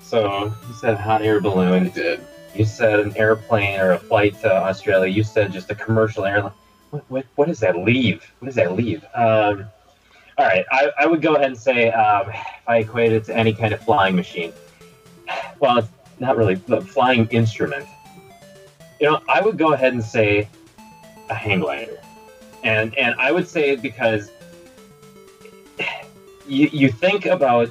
So you said hot air balloon. did. You said an airplane or a flight to Australia. You said just a commercial airline. What, what, what does that leave? What does that leave? Um, all right, I, I would go ahead and say um, if I equate it to any kind of flying machine. Well, it's not really, but flying instrument. You know, I would go ahead and say a hang glider, and and I would say it because you you think about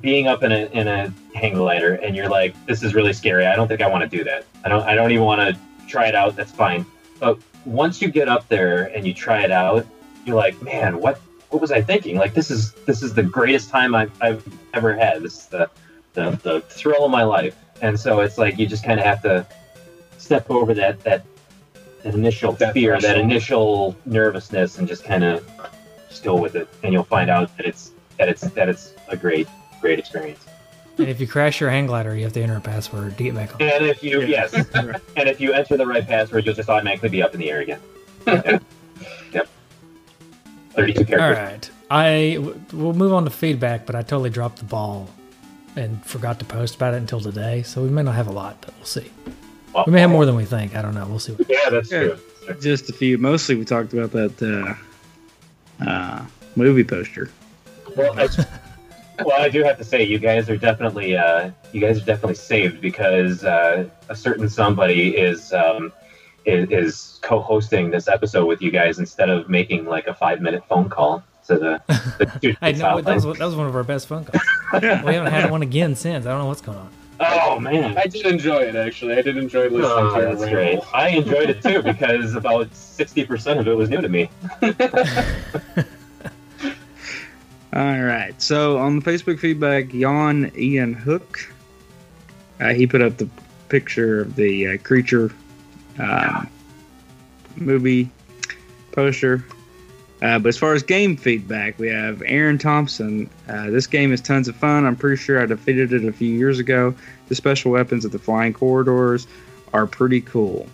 being up in a in a hang glider and you're like, this is really scary. I don't think I want to do that. I don't I don't even want to try it out. That's fine. But once you get up there and you try it out, you're like, man, what what was I thinking? Like this is this is the greatest time I've, I've ever had. This is the, the the thrill of my life. And so it's like you just kind of have to step over that that, that initial That fear, that initial nervousness, and just kind of just go with it. And you'll find out that it's that it's that it's a great great experience. and if you crash your hang glider, you have to enter a password to get back on. And if you Yeah. yes, [LAUGHS] and if you enter the right password, you'll just automatically be up in the air again. [LAUGHS] yep. yep. Thirty-two characters. right, I w- we'll move on to feedback, but I totally dropped the ball and forgot to post about it until today, so we may not have a lot, but we'll see. Well, We may have more than we think. I don't know. We'll see. What, Yeah, that's Yeah. true. Just a few. Mostly, we talked about that uh, uh, movie poster. Well, I, well, I do have to say, you guys are definitely uh, you guys are definitely saved because uh, a certain somebody is um, is, is co-hosting this episode with you guys instead of making like a five-minute phone call to the. the [LAUGHS] I know that was that was one of our best phone calls. we haven't had one again since. I don't know what's going on. oh man. I did enjoy it actually. I did enjoy listening Oh, to your that's great. I enjoyed it too because about sixty percent of it was new to me. [LAUGHS] All right. So on the Facebook feedback, Jan Ian Hook, uh, he put up the picture of the uh, creature um, movie poster. Uh, but as far as game feedback, we have Aaron Thompson. Uh, this game is tons of fun. I'm pretty sure I defeated it a few years ago. The special weapons at the flying corridors are pretty cool.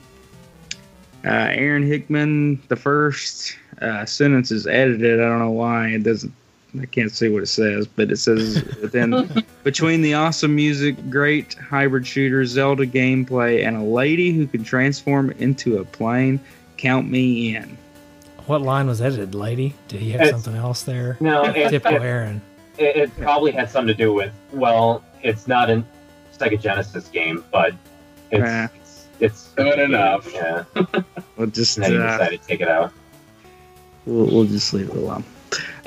Uh, Aaron Hickman, the first uh, sentence is edited. I don't know why it doesn't. I can't see what it says, but it says [LAUGHS] within between the awesome music, great hybrid shooter, Zelda gameplay, and a lady who can transform into a plane. Count me in. What line was edited, lady? Did he have It's- something else there? No, it, Typical it, Aaron. it, it probably had something to do with well, it's not a Sega Genesis game, but it's Ah. it's, it's Good enough. Yeah, [LAUGHS] We'll just and then you uh, decided to take it out. we'll, we'll just leave it alone.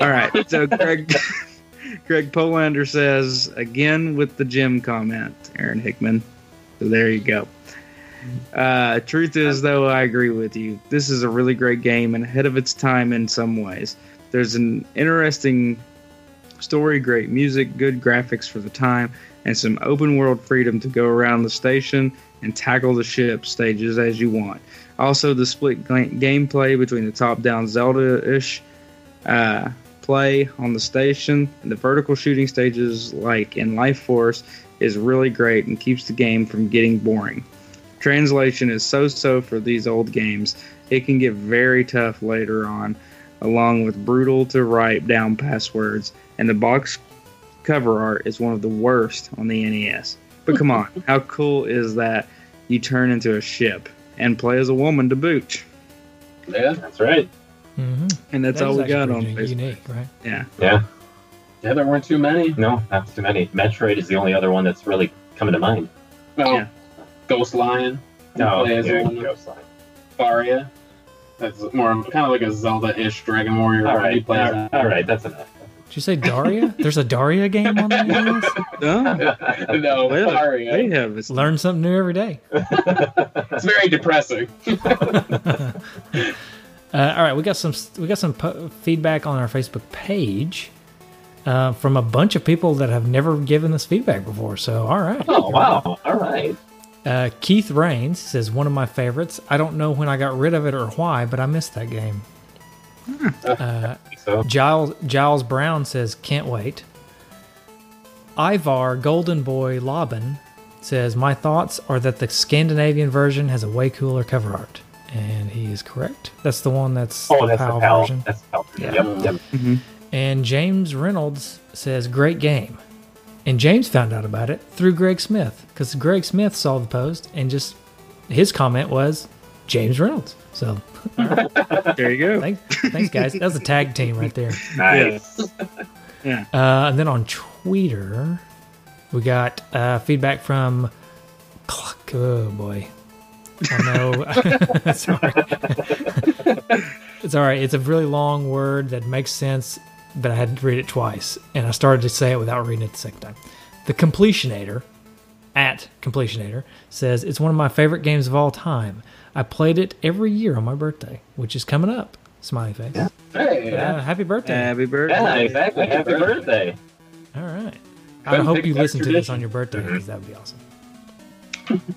All right. So [LAUGHS] Greg [LAUGHS] Greg Polander says again with the gym comment, Aaron Hickman. So there you go. Uh, truth is, though, I agree with you. This is a really great game and ahead of its time in some ways. There's an interesting story, great music, good graphics for the time, and some open world freedom to go around the station and tackle the ship stages as you want. Also, the split ga- gameplay between the top down Zelda ish uh, play on the station and the vertical shooting stages, like in Life Force, is really great and keeps the game from getting boring. Translation is so so for these old games. It can get very tough later on, along with brutal to write down passwords, and the box cover art is one of the worst on the NES. But come on, [LAUGHS] how cool is that? You turn into a ship and play as a woman to boot. Yeah. That's right. hmm And that's all we got on Facebook. Unique, right? Yeah. Yeah. Yeah, there weren't too many. No, not too many. Metroid is the only other one that's really coming to mind. No. Yeah. Ghost Lion. No, Play as yeah, a. Ghost Lion. Faria. That's more kind of like a Zelda-ish Dragon Warrior. All where you right, play as all a- right, all right, that's enough. Did you say Daria? There's a Daria game on the NES? Oh, no, they have, Faria. they have this. Learn something new every day. [LAUGHS] It's very depressing. [LAUGHS] [LAUGHS] Uh, all right, we got some we got some po- feedback on our Facebook page uh, from a bunch of people that have never given us feedback before. So, all right. Oh wow! All right. Uh, Keith Rains says one of my favorites. I don't know when I got rid of it or why, but I missed that game. Uh, Giles Giles Brown says can't wait. Ivar Golden Boy Loben says my thoughts are that the Scandinavian version has a way cooler cover art, and he is correct. That's the one that's oh, that's PAL the PAL. version. That's PAL. Yeah. Yep. Yep. Mhm. And James Reynolds says, great game. And James found out about it through Greg Smith because Greg Smith saw the post and just his comment was James Reynolds. So [LAUGHS] There you go. thanks, thanks guys. That was a tag team right there. [LAUGHS] Nice. Yeah. Uh, and then on Twitter, we got uh, feedback from. Cluck- Oh boy, I know. it's all right. it's all right. It's a really long word that makes sense, but I had to read it twice, and I started to say it without reading it the second time. The Completionator, at Completionator, says it's one of my favorite games of all time. I played it every year on my birthday, which is coming up. Smiley face. Hey, Uh, happy birthday! Happy birthday. Yeah, exactly. Happy birthday. All right. I Couldn't hope you that listen to this on your birthday because that would be awesome. [LAUGHS]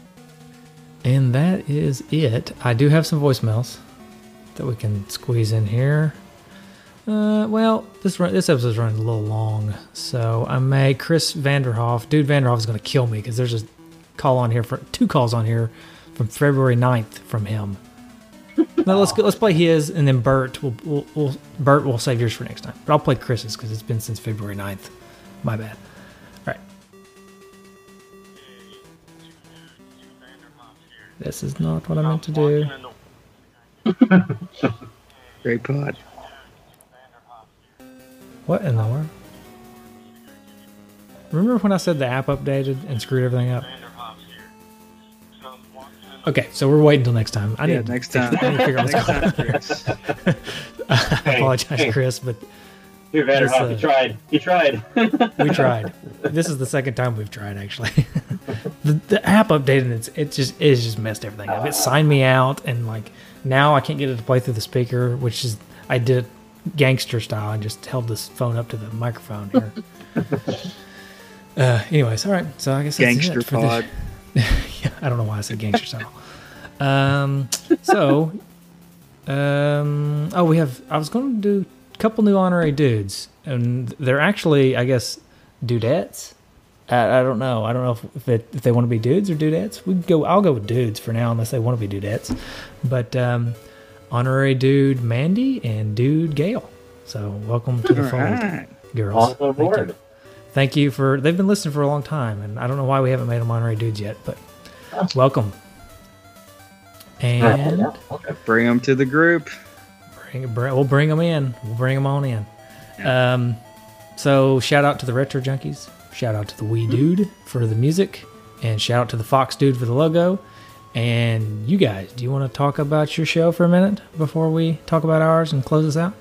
and that is it. I do have some voicemails that we can squeeze in here. Uh, well, this run, this episode's running a little long, so I may Chris Vanderhoff. Dude, Vanderhoff is going to kill me because there's a call on here for two calls on here from February 9th from him. [LAUGHS] No, let's go, let's play his, and then Bert. We'll, we'll, we'll Bert. We'll save yours for next time. But I'll play Chris's because it's been since February 9th. My bad. All right. This is not what I meant to do. [LAUGHS] Great pod. What in the world? Remember when I said the app updated and screwed everything up? Okay, so we're waiting until next time. I Yeah, need next time. I need to figure out what's [LAUGHS] going on. time, Chris. [LAUGHS] I apologize, hey. Chris, but Here, Vanderhoff, uh, you tried. You tried. [LAUGHS] we tried. This is the second time we've tried, actually. the, the app updated, it's it just it's just messed everything up. It signed me out, and like now I can't get it to play through the speaker, which is I did gangster style. I just held this phone up to the microphone here. [LAUGHS] uh, anyways, all right. So I guess that's Gangster it for the- pod. [LAUGHS] yeah, I don't know why I said gangster style. Um, so, um, oh, we have. I was going to do a couple new honorary dudes, and they're actually, I guess, dudettes. I, I don't know. I don't know if if, it, if they want to be dudes or dudettes. We go. I'll go with dudes for now, unless they want to be dudettes. But um, honorary dude Mandy and dude Gail. So welcome to the All fold, right. girls. On Thank you. Thank you for. They've been listening for a long time, and I don't know why we haven't made them honorary dudes yet, but welcome. And Yeah, okay. Bring them to the group. bring, bring, we'll bring them in. We'll bring them on in. Um, so shout out to the Retro Junkies. Shout out to the Wee Dude for the music, and shout out to the Fox Dude for the logo. And you guys, do you want to talk about your show for a minute before we talk about ours and close this out?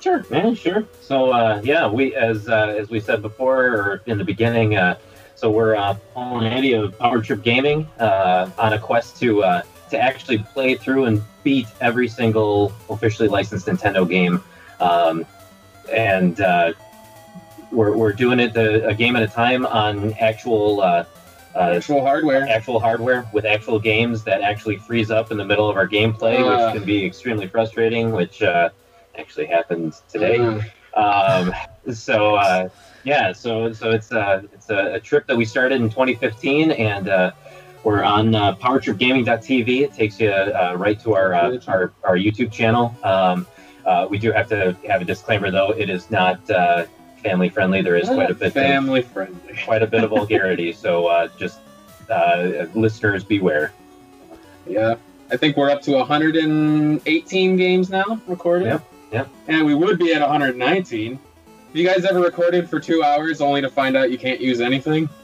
Sure, man, sure. So uh, yeah, we as uh, as we said before or in the beginning, uh, so we're uh, Paul and Andy of Power Trip Gaming uh, on a quest to uh, to actually play through and beat every single officially licensed Nintendo game, um, and uh, we're we're doing it a, a game at a time on actual. Uh, uh, Actual hardware. actual hardware with actual games that actually freeze up in the middle of our gameplay, Uh. which can be extremely frustrating, which uh, actually happened today. Uh, Um, [LAUGHS] so uh, yeah, so so it's uh, it's a, a trip that we started in 2015, and uh, we're on uh, PowerTripGaming.tv. It takes you uh, right to our, uh, our our YouTube channel. Um, uh, we do have to have a disclaimer, though. It is not uh, family friendly. There is quite a bit of, family friendly. quite a bit of vulgarity. So uh, just uh, listeners beware. Yeah, I think we're up to 118 games now recorded. Yep, yep. And we would be at 119. Have you guys ever recorded for two hours only to find out you can't use anything? [LAUGHS]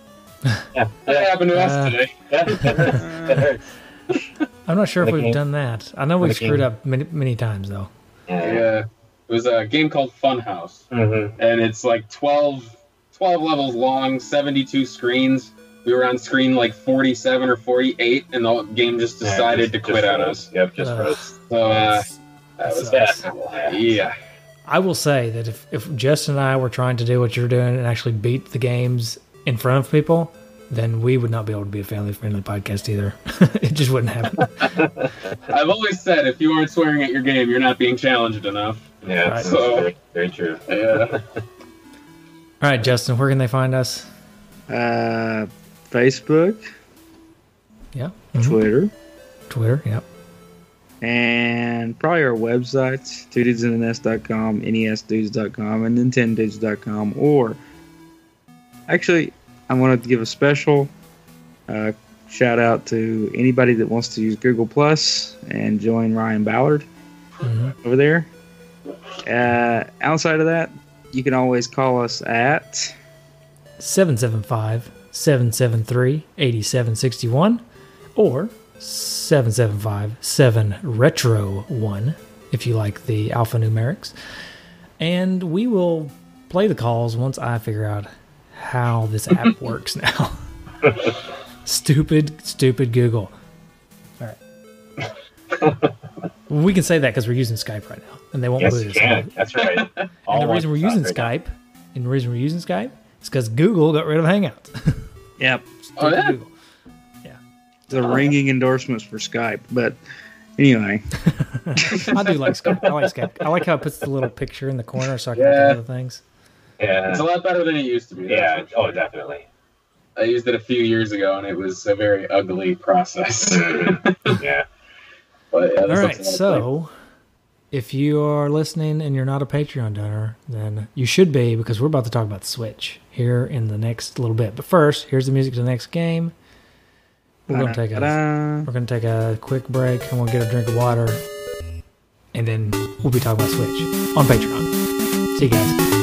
Yeah, That happened to Uh, us today. yeah, [LAUGHS] that hurts. That hurts. I'm not sure if we've game- done that. I know we've screwed game. up many many times though. Yeah. Yeah. It was a game called Funhouse. Mhm. and it's like 12, 12 levels long, 72 screens. We were on screen like 47 or 48, and the game just Yeah, decided just- to quit on us. Yep, just Ugh. froze. So uh, that was Sucks. Yeah. yeah. I will say that if, if Justin and I were trying to do what you're doing and actually beat the games in front of people, then we would not be able to be a family friendly podcast either. [LAUGHS] it just wouldn't happen. [LAUGHS] I've always said if you aren't swearing at your game, you're not being challenged enough. Yeah, Right. it's So- very, very true. Yeah. All right, Justin, where can they find us? Uh, Facebook, Yeah. Mhm. Twitter, Twitter. Yep. and probably our websites, twodudesinthenest.com, nesdudes.com, and nintendudes.com. Or actually, I wanted to give a special uh, shout out to anybody that wants to use Google Plus and join Ryan Ballard Mhm. over there. Uh, outside of that, you can always call us at 775 773 8761 or 775 7 Retro 1 if you like the alphanumerics. And we will play the calls once I figure out how this app [LAUGHS] works now. [LAUGHS] stupid, stupid Google. All right. [LAUGHS] we can say that because we're using Skype right now, and they won't Yes, boot you us. can. That's right. [LAUGHS] And the reason we're using right now. Skype, and the reason we're using Skype is because Google got rid of Hangouts. [LAUGHS] yep Oh, yeah? Google. the uh, ringing endorsements for Skype. But anyway, [LAUGHS] I do like Skype. I like Skype. I like how it puts the little picture in the corner so I can Yeah. look at other things. Yeah. It's a lot better than it used to be. Yeah. Oh, sure. Oh, definitely. I used it a few years ago, and it was a very ugly process. Yeah. But yeah, All this right, looks a lot so if you are listening and you're not a Patreon donor, then you should be because we're about to talk about Switch here in the next little bit. But first, here's the music to the next game. We're gonna take a we're gonna take a quick break and we'll get a drink of water, and then we'll be talking about Switch on Patreon. See you guys.